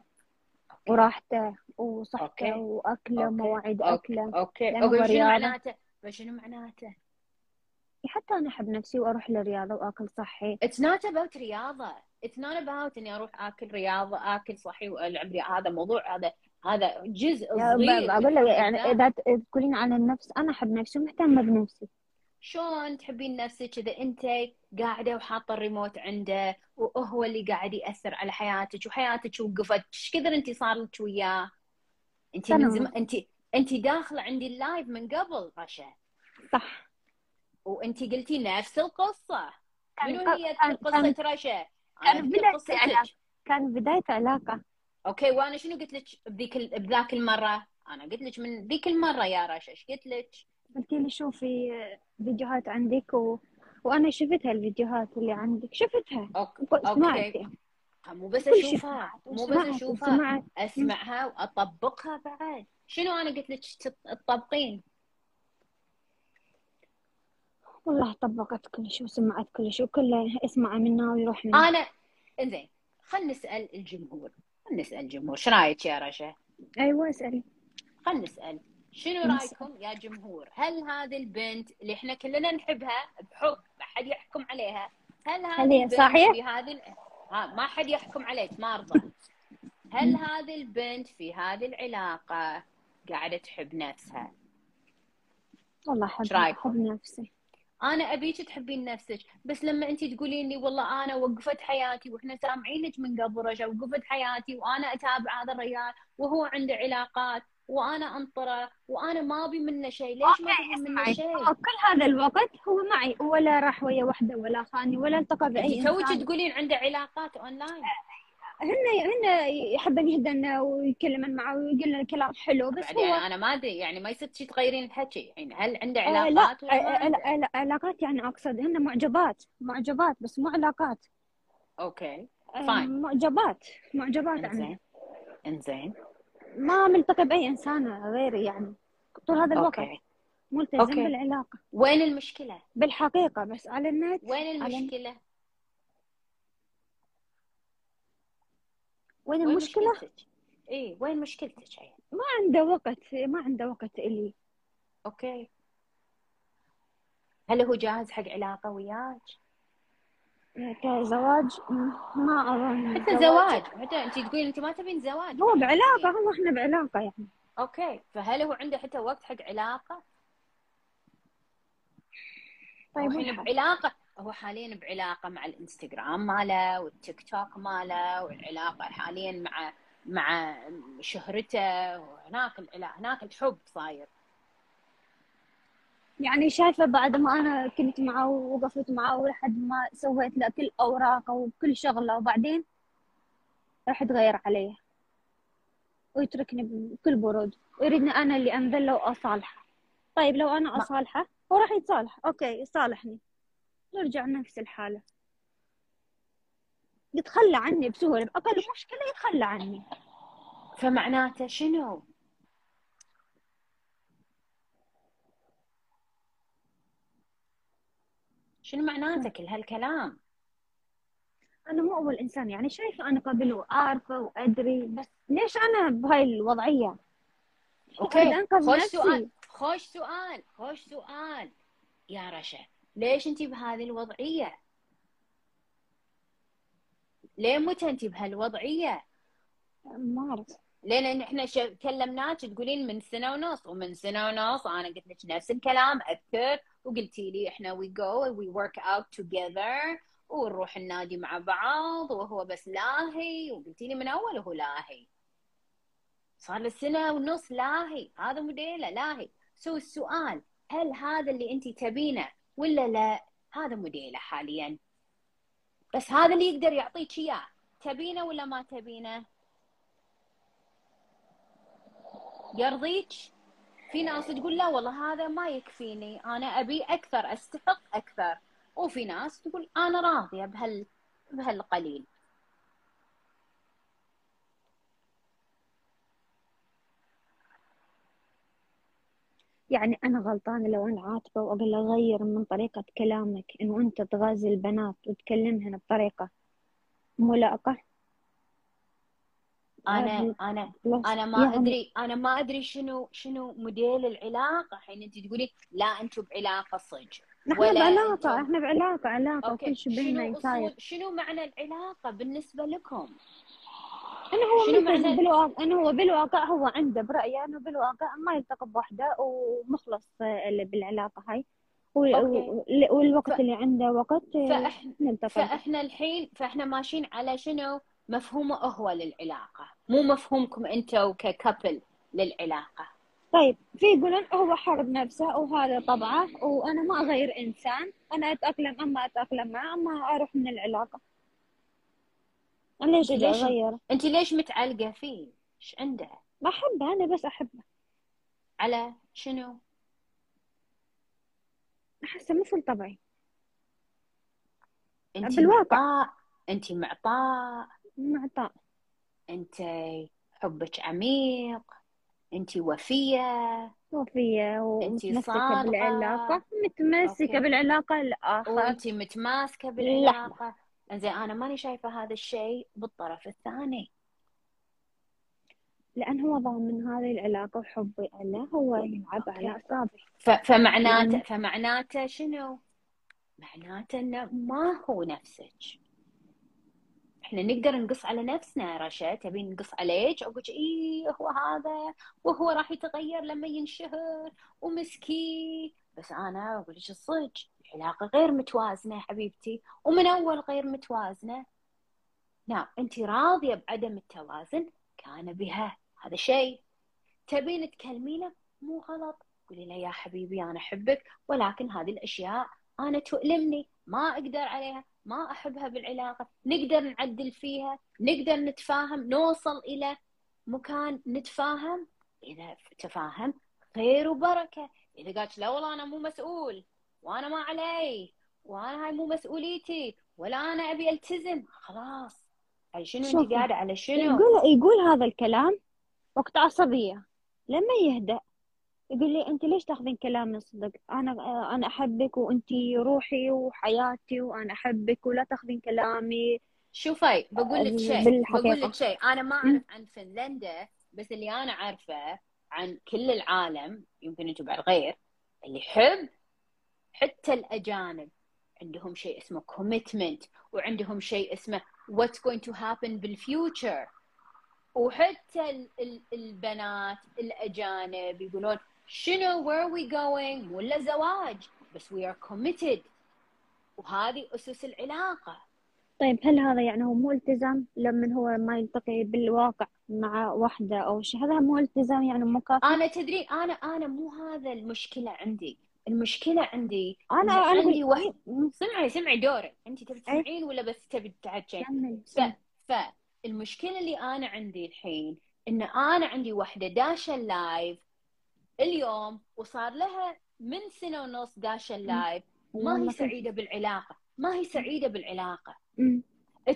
وراحته وصحته. ومواعيد okay. أكله okay. okay. شنو. معناته؟ شنو معناته؟ حتى أنا أحب نفسي وأروح للرياضة وأكل صحي. It's not about رياضة. It's not about إني أروح أكل رياضة أكل صحي وألعب. هذا موضوع هذا هذا جزء صغير بقول لك يعني ت- تقولين عن النفس أنا أحب نفسي ومهتمة بنفسي. شلون تحبين نفسك؟ إذا أنت قاعدة وحاطة الريموت عنده وهو اللي قاعد يأثر على حياتك وحياتك وقفت إيش كثر أنت صار لك وياه؟ أنت من زمان أنت أنت داخله عندي اللايف من قبل رشا صح. وأنت قلتي نفس القصة. منو هي قصة رشا كان قصتك. علاقة. كان بداية علاقة. okay وأنا شنو قلت لك بذيك ال- بذاك المرة؟ أنا قلت لك من ذيك المرة يا رشا إيش قلت لك. قلتي لي شوفي فيديوهات عندك و... وأنا شفتها الفيديوهات اللي عندك شفتها. okay. okay يعني مو بس أشوفها مو بس أشوفها. أسمعها وأطبقها بعد. شنو أنا قلت لك تط- تطبقين؟ والله طبقت كل شيء وسمعت كل شيء وكله اسمعة منا ويروح منا أنا إنزين خلينا نسأل الجمهور. خلينا نسأل الجمهور شو رأيك يا رشا؟ أيوة اسألي. خلينا نسأل. شنو نسأل. رأيكم يا جمهور؟ هل هذه البنت اللي إحنا كلنا نحبها بحب ما حد يحكم عليها هل هذه البنت؟ في هذه ال- ها ما حد يحكم عليك ما أرضى. هل هذه البنت في هذه العلاقة قاعدة تحب نفسها؟ والله أحب نفسي. أنا أبيك تحبين نفسك بس لما انت تقولين لي والله أنا وقفت حياتي وإحنا سامعينك من قبل رجا وقفت حياتي وأنا أتابع هذا الرجال وهو عنده علاقات وأنا أنطره وأنا ما أبي منه شيء ليش ما تبي منه شيء؟ كل هذا الوقت هو معي ولا راح ويا وحدة ولا خاني ولا التقى بأي انت توك تقولين عنده علاقات اونلاين هن هن يحب يهدنا ويتكلم معه ويقول لنا كلام حلو بس هو يعني أنا ما أدري يعني ما يصير شي تغيرين الحكي يعني هل عنده آه لا علاقات آه ولا ما آه لا- لا- علاقات يعني أقصد هن معجبات معجبات بس مو علاقات. أوكي آه فاين. معجبات معجبات عنده إنزين ما ملتقي بأي إنسانة غيري يعني طول هذا الوقت. أوكي. ملتزم أوكي. بالعلاقة. وين المشكلة؟ بالحقيقة بس على النت وين على المشكلة؟ وين؟ مشكلتك؟ إيه وين مشكلتك عيل ما عنده وقت ما عنده وقت إلي. okay. هل هو جاهز حق علاقة وياك؟ كزواج ما أظن حتى زواج. حتى أنت تقولين انت ما تبين زواج. هو بعلاقة يعني هو إحنا بعلاقة يعني. okay. فهل هو عنده حتى وقت حق علاقة؟ هو طيب الحين والحال بعلاقة. هو حاليا بعلاقة مع الإنستغرام ماله والتيك توك ماله والعلاقة حاليا مع مع شهرته وهناك العلاقة هناك الحب صاير. يعني شايفة بعد ما أنا كنت معه ووقفت معه لحد ما سويت له كل أوراقه وكل شغله وبعدين راح يتغير علي ويتركني بكل برود ويريدني أنا اللي أنذله وأصالحه. طيب لو أنا ما أصالحه هو راح يتصالح. okay يصالحني. نرجع نفس الحالة. يتخلى عني بسهولة بأقل مشكلة يتخلى عني. فمعناته شنو؟ شنو معناته كل هالكلام؟ أنا مو أول إنسان يعني شايفة أنا قبل وعارفة وأدري بس ليش أنا بهاي الوضعية؟ أنقذ خوش سؤال خوش سؤال خوش سؤال. يا رشا ليش انت بهذه الوضعية؟ ليه متى انت بهالوضعية؟ ما أعرف لأن إحنا كلمناك تقولين من سنة ونص ومن سنة ونص أنا قلت لك نفس الكلام أذكر وقلتي لي إحنا we go we work out together ونروح النادي مع بعض وهو بس لاهي وقلتي لي من أول هو لاهي صار له سنة ونص لاهي هذا موديله لاهي سو السؤال هل هذا اللي انت تبينه ولا لا؟ هذا موديلة حاليا. بس هذا اللي يقدر يعطيك إياه. تبينه ولا ما تبينه؟ يرضيك؟ في ناس تقول لا والله هذا ما يكفيني. أنا أبي أكثر أستحق أكثر. وفي ناس تقول أنا راضية بهال بهالقليل. يعني أنا غلطانة لو أنا عاتبة وأقول له غير من طريقة كلامك إنه أنت تغازي البنات وتكلمهن بطريقة ملائقة أنا بلس أنا ما يعني أدري أنا ما أدري شنو شنو موديل العلاقة. الحين أنت تقولي لا أنتم بعلاقة صج نحن بعلاقة أنتم إحنا بعلاقة علاقة وكل شيء بيننا شنو شنو معنى العلاقة بالنسبة لكم؟ أنا هو شنو معنى؟ بالواقع أنا هو بالواقع هو عنده برأيه أنه بالواقع ما يلتقي بوحدة ومخلص اللي بالعلاقة هاي. وال- أوكي. وال- ف... والوقت اللي عنده وقت آه، فاحنا نلتقي. فإحنا الحين فإحنا ماشيين على شنو؟ مفهومه هو للعلاقة مو مفهومكم أنتوا ككابل للعلاقة. طيب في يقولون هو حر بنفسه وهذا طبعه وأنا ما أغير إنسان أنا أتأقلم أما أتأقلم معه أما أروح من العلاقة. أنا ليش أغيره انت ليش متعلقة فيه؟ إيش عنده؟ بحبه أنا بس أحبه. على شنو؟ أحسه مثل طبعي انت بالواقع. معطاء. انت معطاء. معطاء. انت حبك عميق. انت وفية. ومتمسكة صادقة. بالعلاقة متمسكة أوكي. بالعلاقة الآخر. وانت متماسكة بالعلاقة. إنزين أنا ماني شايفة هذا الشيء بالطرف الثاني. لأن هو ضامن هذه العلاقة وحبي له هو يلعب. على أعصابي. ف- فمعناته يعني- فمعناته شنو؟ معناته إنه ما هو نفسك. إحنا نقدر نقص على نفسنا رشا تبين نقص عليك؟ أقول إيه هو هذا. وهو راح يتغير لما ينشهر. ومسكين. بس أنا أقول لك الصدق؟ العلاقه غير متوازنة يا حبيبتي. ومن أول غير متوازنة. نعم أنت راضية بعدم التوازن كان بها. هذا شيء. تبين تكلمينه مو غلط. قولي له يا حبيبي أنا أحبك. ولكن هذه الأشياء أنا تؤلمني. ما أقدر عليها. ما أحبها بالعلاقة. نقدر نعدل فيها. نقدر نتفاهم. نوصل إلى مكان نتفاهم. إذا تفاهم خير وبركة. إذا قالت لا والله أنا مو مسؤول. وأنا ما علي وأنا هاي مو مسؤوليتي ولا أنا ابي التزم. خلاص. هاي شنو انت قاعدة على شنو؟ يقول يقول هذا الكلام وقت عصبية. لما يهدأ يقول لي أنت ليش تاخذين كلامي صدق؟ أنا أنا أحبك وأنت روحي وحياتي وأنا أحبك ولا تاخذين كلامي. شوفي بقول لك شيء. بقول لك شيء. أنا ما. أعرف عن فنلندا بس اللي أنا عارفه عن كل العالم يمكن أنتم بعد غير اللي يحب حتى الأجانب عندهم شيء اسمه commitment وعندهم شيء اسمه what's going to happen بالفيوتشر وحتى ال- ال- البنات الأجانب يقولون شنو where are we going ولا زواج بس we are committed. وهذه أسس العلاقة. طيب هل هذا يعني هو مو التزام لما هو ما يلتقي بالواقع مع واحدة أو شيء؟ هذا مو التزام يعني مكافأة أنا تدري أنا أنا مو هذا المشكلة عندي. المشكلة عندي أنا عندي واحد سمعي سمعي دورك. انت تبي تسمعين ولا بس تبي تتعجين كمل ف... فالمشكلة اللي أنا عندي الحين إن أنا عندي واحدة داشة ال live اليوم وصار لها من سنة ونص داشة ال live ما هي سعيدة بالعلاقة. ما هي سعيدة بالعلاقة.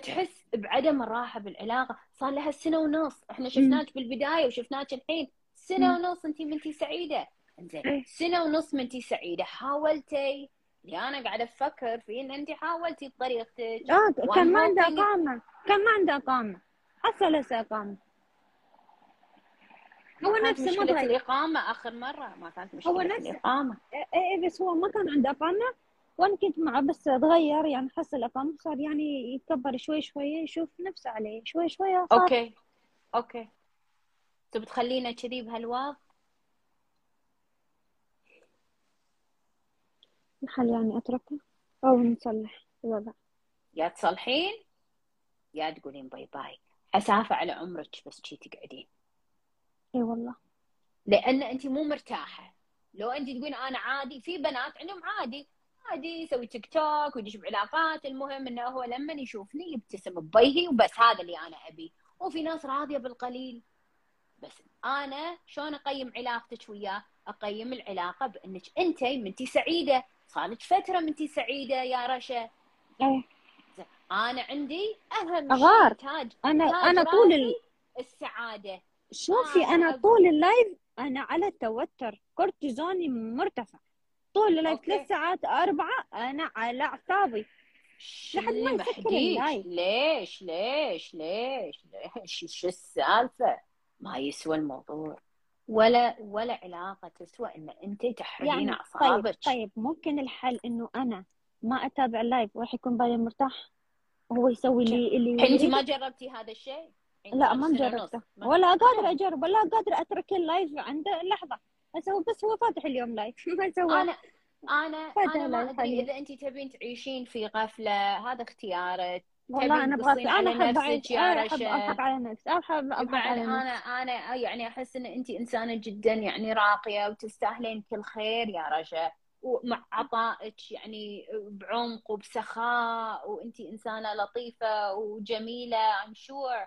تحس بعدم الراحة بالعلاقة. صار لها سنة ونص. إحنا شفناك بالبداية وشفناك الحين. سنة. ونص انت منتي سعيدة. إنزين إيه. سنة ونص منتي سعيدة. حاولتي؟ اللي أنا قاعدة أفكر فيه إن انت حاولتي بطريقتك آه كان ما I'm عنده hoping- إقامة. كان ما عنده إقامة. حصل هسه إقامة. هو ما نفسه ما تغير الإقامة آخر مرة؟ ما كانت مشكلة هو نفسه. الإقامة. اي إيه بس هو ما كان عنده إقامة. وأنا كنت معه بس تغير يعني حصل إقامة. صار يعني يتكبر شوي شوي يشوف نفسه عليه. شوي شوي صار أوكي. okay. تبي تخلينا كذي بهالوضع الحل يعني أتركه أو نصلح. الوضع يا تصلحين يا تقولين bye bye. حسافه على عمرك بس شي تقعدين. إي والله. لأن أنت مو مرتاحة. لو أنت تقولين أنا عادي في بنات عندهم عادي. عادي يسوي تيك توك ويدش بعلاقات المهم إنه هو لما يشوفني يبتسم بوجهي وبس هذا اللي أنا أبي. وفي ناس راضية بالقليل. بس أنا شلون أقيم علاقتك وياه؟ أقيم العلاقة بأنك أنت منتي سعيدة. صارت فترة منتي سعيدة يا رشا؟ إيه. أنا عندي أهم أغار. شيء تاج أنا تاج أنا طول ال... السعادة. شوفي آه، أقول- طول ال live أنا على توتر كورتيزوني مرتفع. طول ال live. ثلاث ساعات أربعة أنا على أعصابي. لحد ما يسكر ال live. ليش؟ ليش؟ ليش؟ ليش؟ شو السالفة؟ ما يسوى الموضوع. ولا ولا علاقة تسوى إن أنت تحرقين يعني طيب اعصابك طيب ممكن الحل إنه أنا ما أتابع ال live وراح يكون بالي مرتاح؟ وهو يسوي لي اللي أنت. ما جربتي هذا الشيء؟ الحين لا ما جربته. ولا قادر أجرب ولا قادر أترك ال live عنده لحظة. بس هو بس هو فاتح اليوم live [laughs] ما سوى. أنا أنا أنا ما أدري. إذا أنت تبين تعيشين في غفلة هذا اختيارك. والله أحب نفسك أعيش يا أنا أحب رشا. أضحك على نفسي أحب أضحك بعد على أنا نفسي أنا يعني أحس إن انت إنسانة جدا يعني راقية وتستاهلين كل خير يا رجا ومع عطائك يعني بعمق وبسخاء وانت إنسانة لطيفة وجميلة ام شور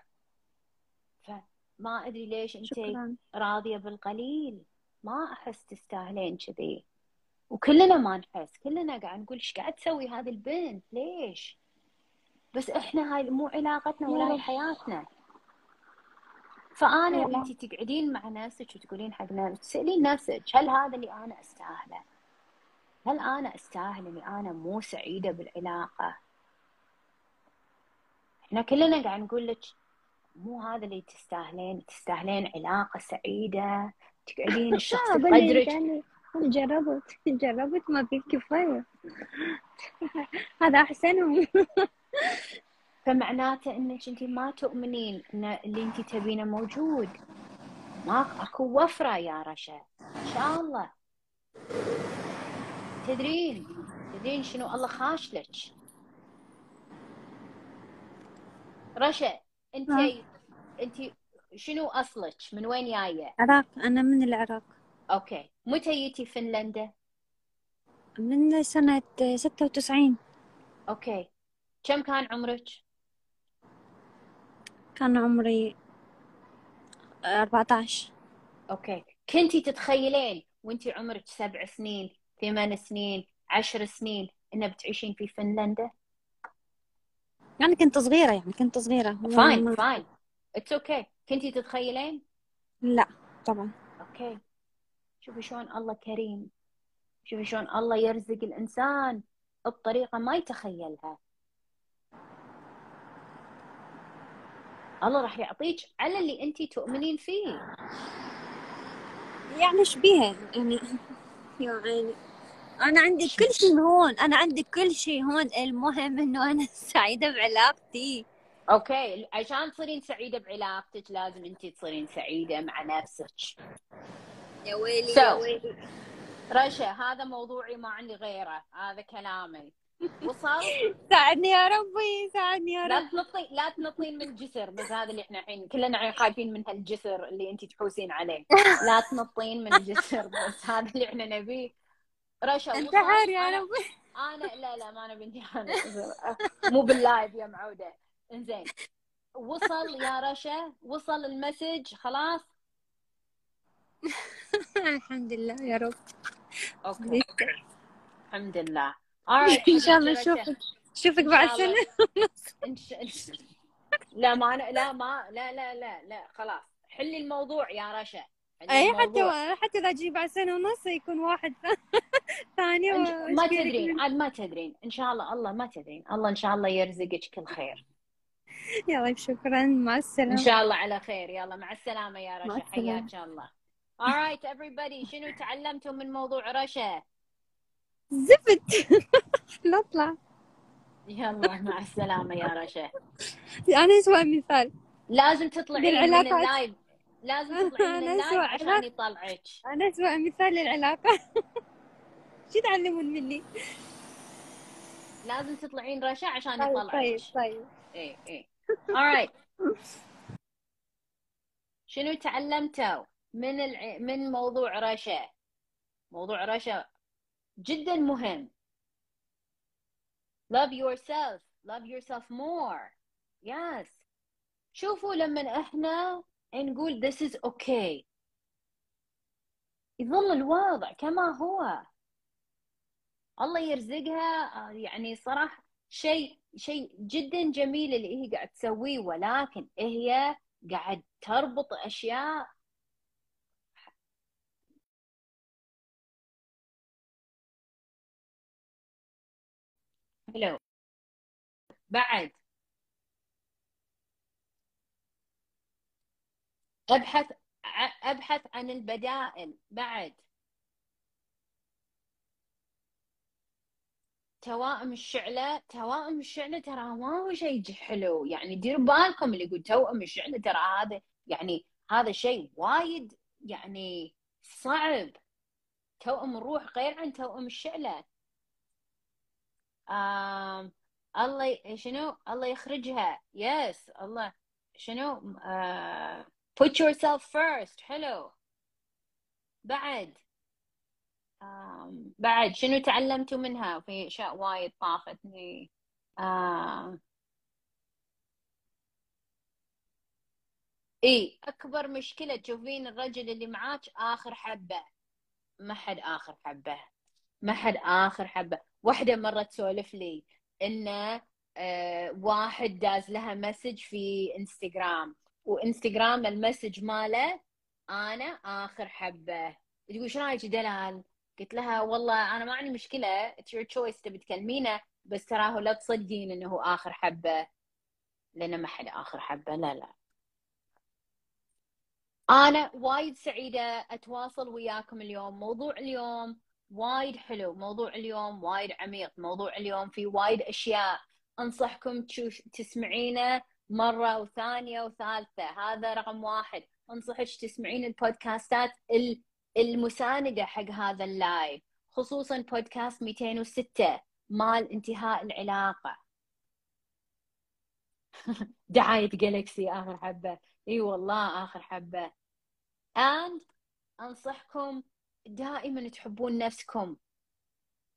فما أدري ليش انت شكرا. راضية بالقليل. ما أحس تستاهلين كذي. وكلنا ما نحس. كلنا قاعد نقول إيش قاعد تسوي هذه البنت؟ ليش؟ بس إحنا هاي مو علاقتنا ولا هاي. حياتنا فأنا. انت تقعدين مع نفسك وتقولين حق نفسك تسألين نفسك هل هذا اللي أنا أستاهله؟ هل أنا أستاهل إني أنا مو سعيدة بالعلاقة؟ إحنا كلنا قاعد نقول لك مو هذا اللي تستاهلين تستاهلين علاقة سعيدة تقعدين [laughs] الشخص اللي يقدرك جربت جربت ما في كفاية. [laughs] هذا أحسنهم. [laughs] فمعناته إنك أنت ما تؤمنين إن اللي أنت تبينه موجود. ما أكو وفرة يا رشا. إن شاء الله. تدرين. تدرين شنو؟ الله خاش لك. رشا انت. أنت شنو أصلك؟ من وين جاية؟ عراق. أنا من العراق. okay. متى جيتي فنلندا؟ من سنة ستة وتسعين. okay. كم كان عمرك؟ كان عمري أربعة عشر أوكي. كنتي تتخيلين وانتي عمرك سبع سنين ثمان سنين عشر سنين إن بتعيشين في فنلندا؟ يعني كنت صغيرة يعني كنت صغيرة. fine fine it's okay كنتي تتخيلين؟ لا طبعا. okay. شوفي شلون الله كريم. شوفي شلون الله يرزق الإنسان بطريقة ما يتخيلها. الله راح يعطيك على اللي انت تؤمنين فيه. يعني إيش بيها؟ يعني [laughs] يعني أنا عندي كل شيء هون. أنا عندي كل شيء هون. المهم إنه أنا [laughs] سعيدة بعلاقتي. أوكي. عشان تصيرين سعيدة بعلاقتك لازم انت تصيرين سعيدة مع نفسك. يا ويلي So. يا ويلي. رشا هذا موضوعي ما عندي غيره. هذا كلامي. وصل؟ [laughs] ساعدني يا ربي ساعدني يا لا رب تنطين لا تنطين من الجسر بس هذا اللي إحنا الحين كلنا خايفين من هالجسر اللي انت تحوسين عليه. لا [laughs] تنطين من الجسر بس هذا اللي إحنا نبيه. رشا انتحر يا ربي. أنا لا لا ما أنا بنتي أنا مو بال live يا معودة. إنزين. وصل يا رشا وصل ال message خلاص؟ [laughs] الحمد لله يا رب. okay الحمد لله. [laughs] إن شاء الله. نشوفك نشوفك بعد [laughs] شاء- لا ما أنا لا ما لا لا لا لا خلاص. حلي الموضوع يا رشا. اي حتى. حتى إذا أجي بعد سنة ونص يكون واحد ثاني و- ما تدرين؟ عاد ما تدرين. إن شاء الله الله ما تدرين. الله إن شاء الله يرزقك كل خير. يلا شكرا. مع إن السلامة. شاء الله على خير. يلا مع السلامة يا رشا. حياك الله. Alright everybody. شنو تعلمتوا من موضوع رشا؟ زفت. [laughs] نطلع يلا مع السلامة يا رشا. أنا اسوء مثال. لازم تطلعين من. ال live. لازم [laughs] تطلعين من أنا ال live عشان. يطلعك. أنا اسوء مثال للعلاقة. [laughs] شو تعلمون مني؟ لازم تطلعين رشا عشان طيب يطلعك. طيب طيب. إيه إيه. Alright شنو تعلمتوا؟ من الع... من موضوع رشا. موضوع رشا جدا مهم. Love yourself. Love yourself more. Yes. شوفوا لما إحنا نقول this is okay. يظل الوضع كما هو. الله يرزقها آه، يعني صراحة شيء شيء جدا جميل اللي هي قاعد تسويه ولكن هي قاعد تربط أشياء بعد. أبحث أبحث عن البدائل بعد. توائم الشعلة توائم الشعلة ترى ما هو شيء حلو. يعني ديروا بالكم اللي يقول توأم الشعلة ترى هذا يعني هذا شيء وايد يعني صعب. توأم الروح غير عن توأم الشعلة. آم الله شنو؟ الله يخرجها. يس الله. شنو؟ آه put yourself first. حلو. بعد. بعد. شنو تعلمتوا منها؟ في أشياء وايد طافتني. آه إي أكبر مشكلة تشوفين الرجل اللي معاك آخر حبة. ما حد آخر حبة. ما حد آخر حبة. واحدة مرة تسولف لي. إنه آه واحد داز لها message في انستغرام وإنستغرام ال message ماله أنا آخر حبة. تقول إيش رأيك دلال؟ قلت لها والله أنا ما عندي مشكلة. it's your choice تبي تكلمينه؟ بس تراه لا تصدقين إنه آخر حبة. لأنه ما حد آخر حبة. لا لا. أنا وايد سعيدة أتواصل وياكم اليوم. موضوع اليوم وايد حلو موضوع اليوم وايد عميق موضوع اليوم في وايد أشياء. أنصحكم تسمعينه مرة وثانية وثالثة هذا رقم واحد. أنصحك تسمعين البودكاستات المساندة حق هذا اللايف خصوصا بودكاست 206 مال انتهاء العلاقة. [laughs] دعاية جالكسي آخر حبة. إي والله آخر حبة. And أنصحكم دائما تحبون نفسكم.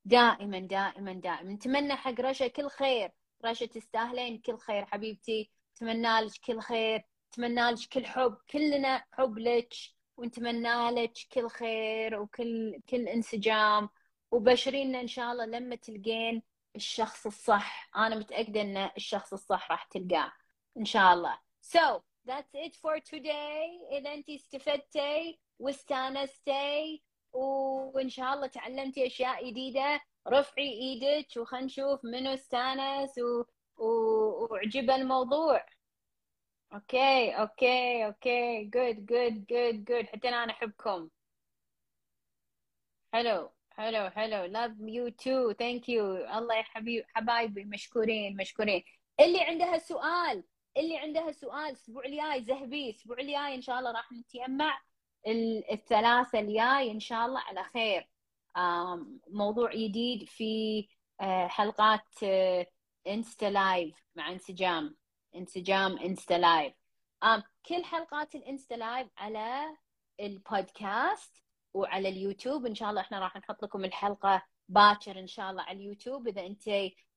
دائما دائما دائما. نتمنى حق رشا كل خير. رشا تستاهلين كل خير حبيبتي. اتمنى لك كل خير. اتمنى لك كل حب. كلنا حب لك. ونتمنى لك كل خير وكل كل انسجام. وبشرينا إن شاء الله لما تلقين الشخص الصح. أنا متأكدة إن الشخص الصح راح تلقاه. إن شاء الله. So that's it for today. إذا انت استفدتي واستانستي وإن شاء الله تعلمتي أشياء جديدة. رفعي إيدك وخلينا نشوف منو استانس و... و... وعجب الموضوع. okay okay okay. good good good good حتى أنا أحبكم. حلو حلو حلو. love you too thank you الله يا حبيب حبايبي مشكورين مشكورين. اللي عندها سؤال اللي عندها سؤال الأسبوع الجاي زهبي. الأسبوع الجاي إن شاء الله راح نتجمع. الثلاثة الجاي إن شاء الله على خير. موضوع جديد في آه، حلقات إنستا آه، live مع انسجام. انسجام إنستا live. كل حلقات الإنستا live على البودكاست وعلى اليوتيوب. إن شاء الله إحنا راح نحط لكم الحلقة باكر إن شاء الله على اليوتيوب. إذا أنت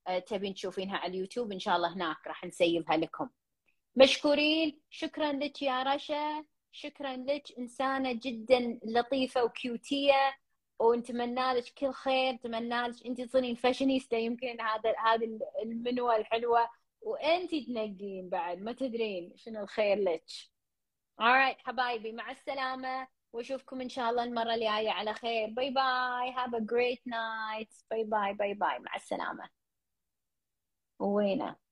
آه، تبين تشوفينها على اليوتيوب إن شاء الله هناك راح نسيبها لكم. مشكورين. شكرا لك يا رشا. شكرا لك إنسانة جدا لطيفة وكيوتية ونتمنى لك كل خير نتمنى لك أنت تصيرين فاشينيستا يمكن هذا هذه المنوى الحلوة وأنت تنقين بعد ما تدرين شنو الخير لك. Alright حبايبي مع السلامة وأشوفكم إن شاء الله المرة الجاية على خير. bye bye have a great night. bye bye bye bye مع السلامة. وينه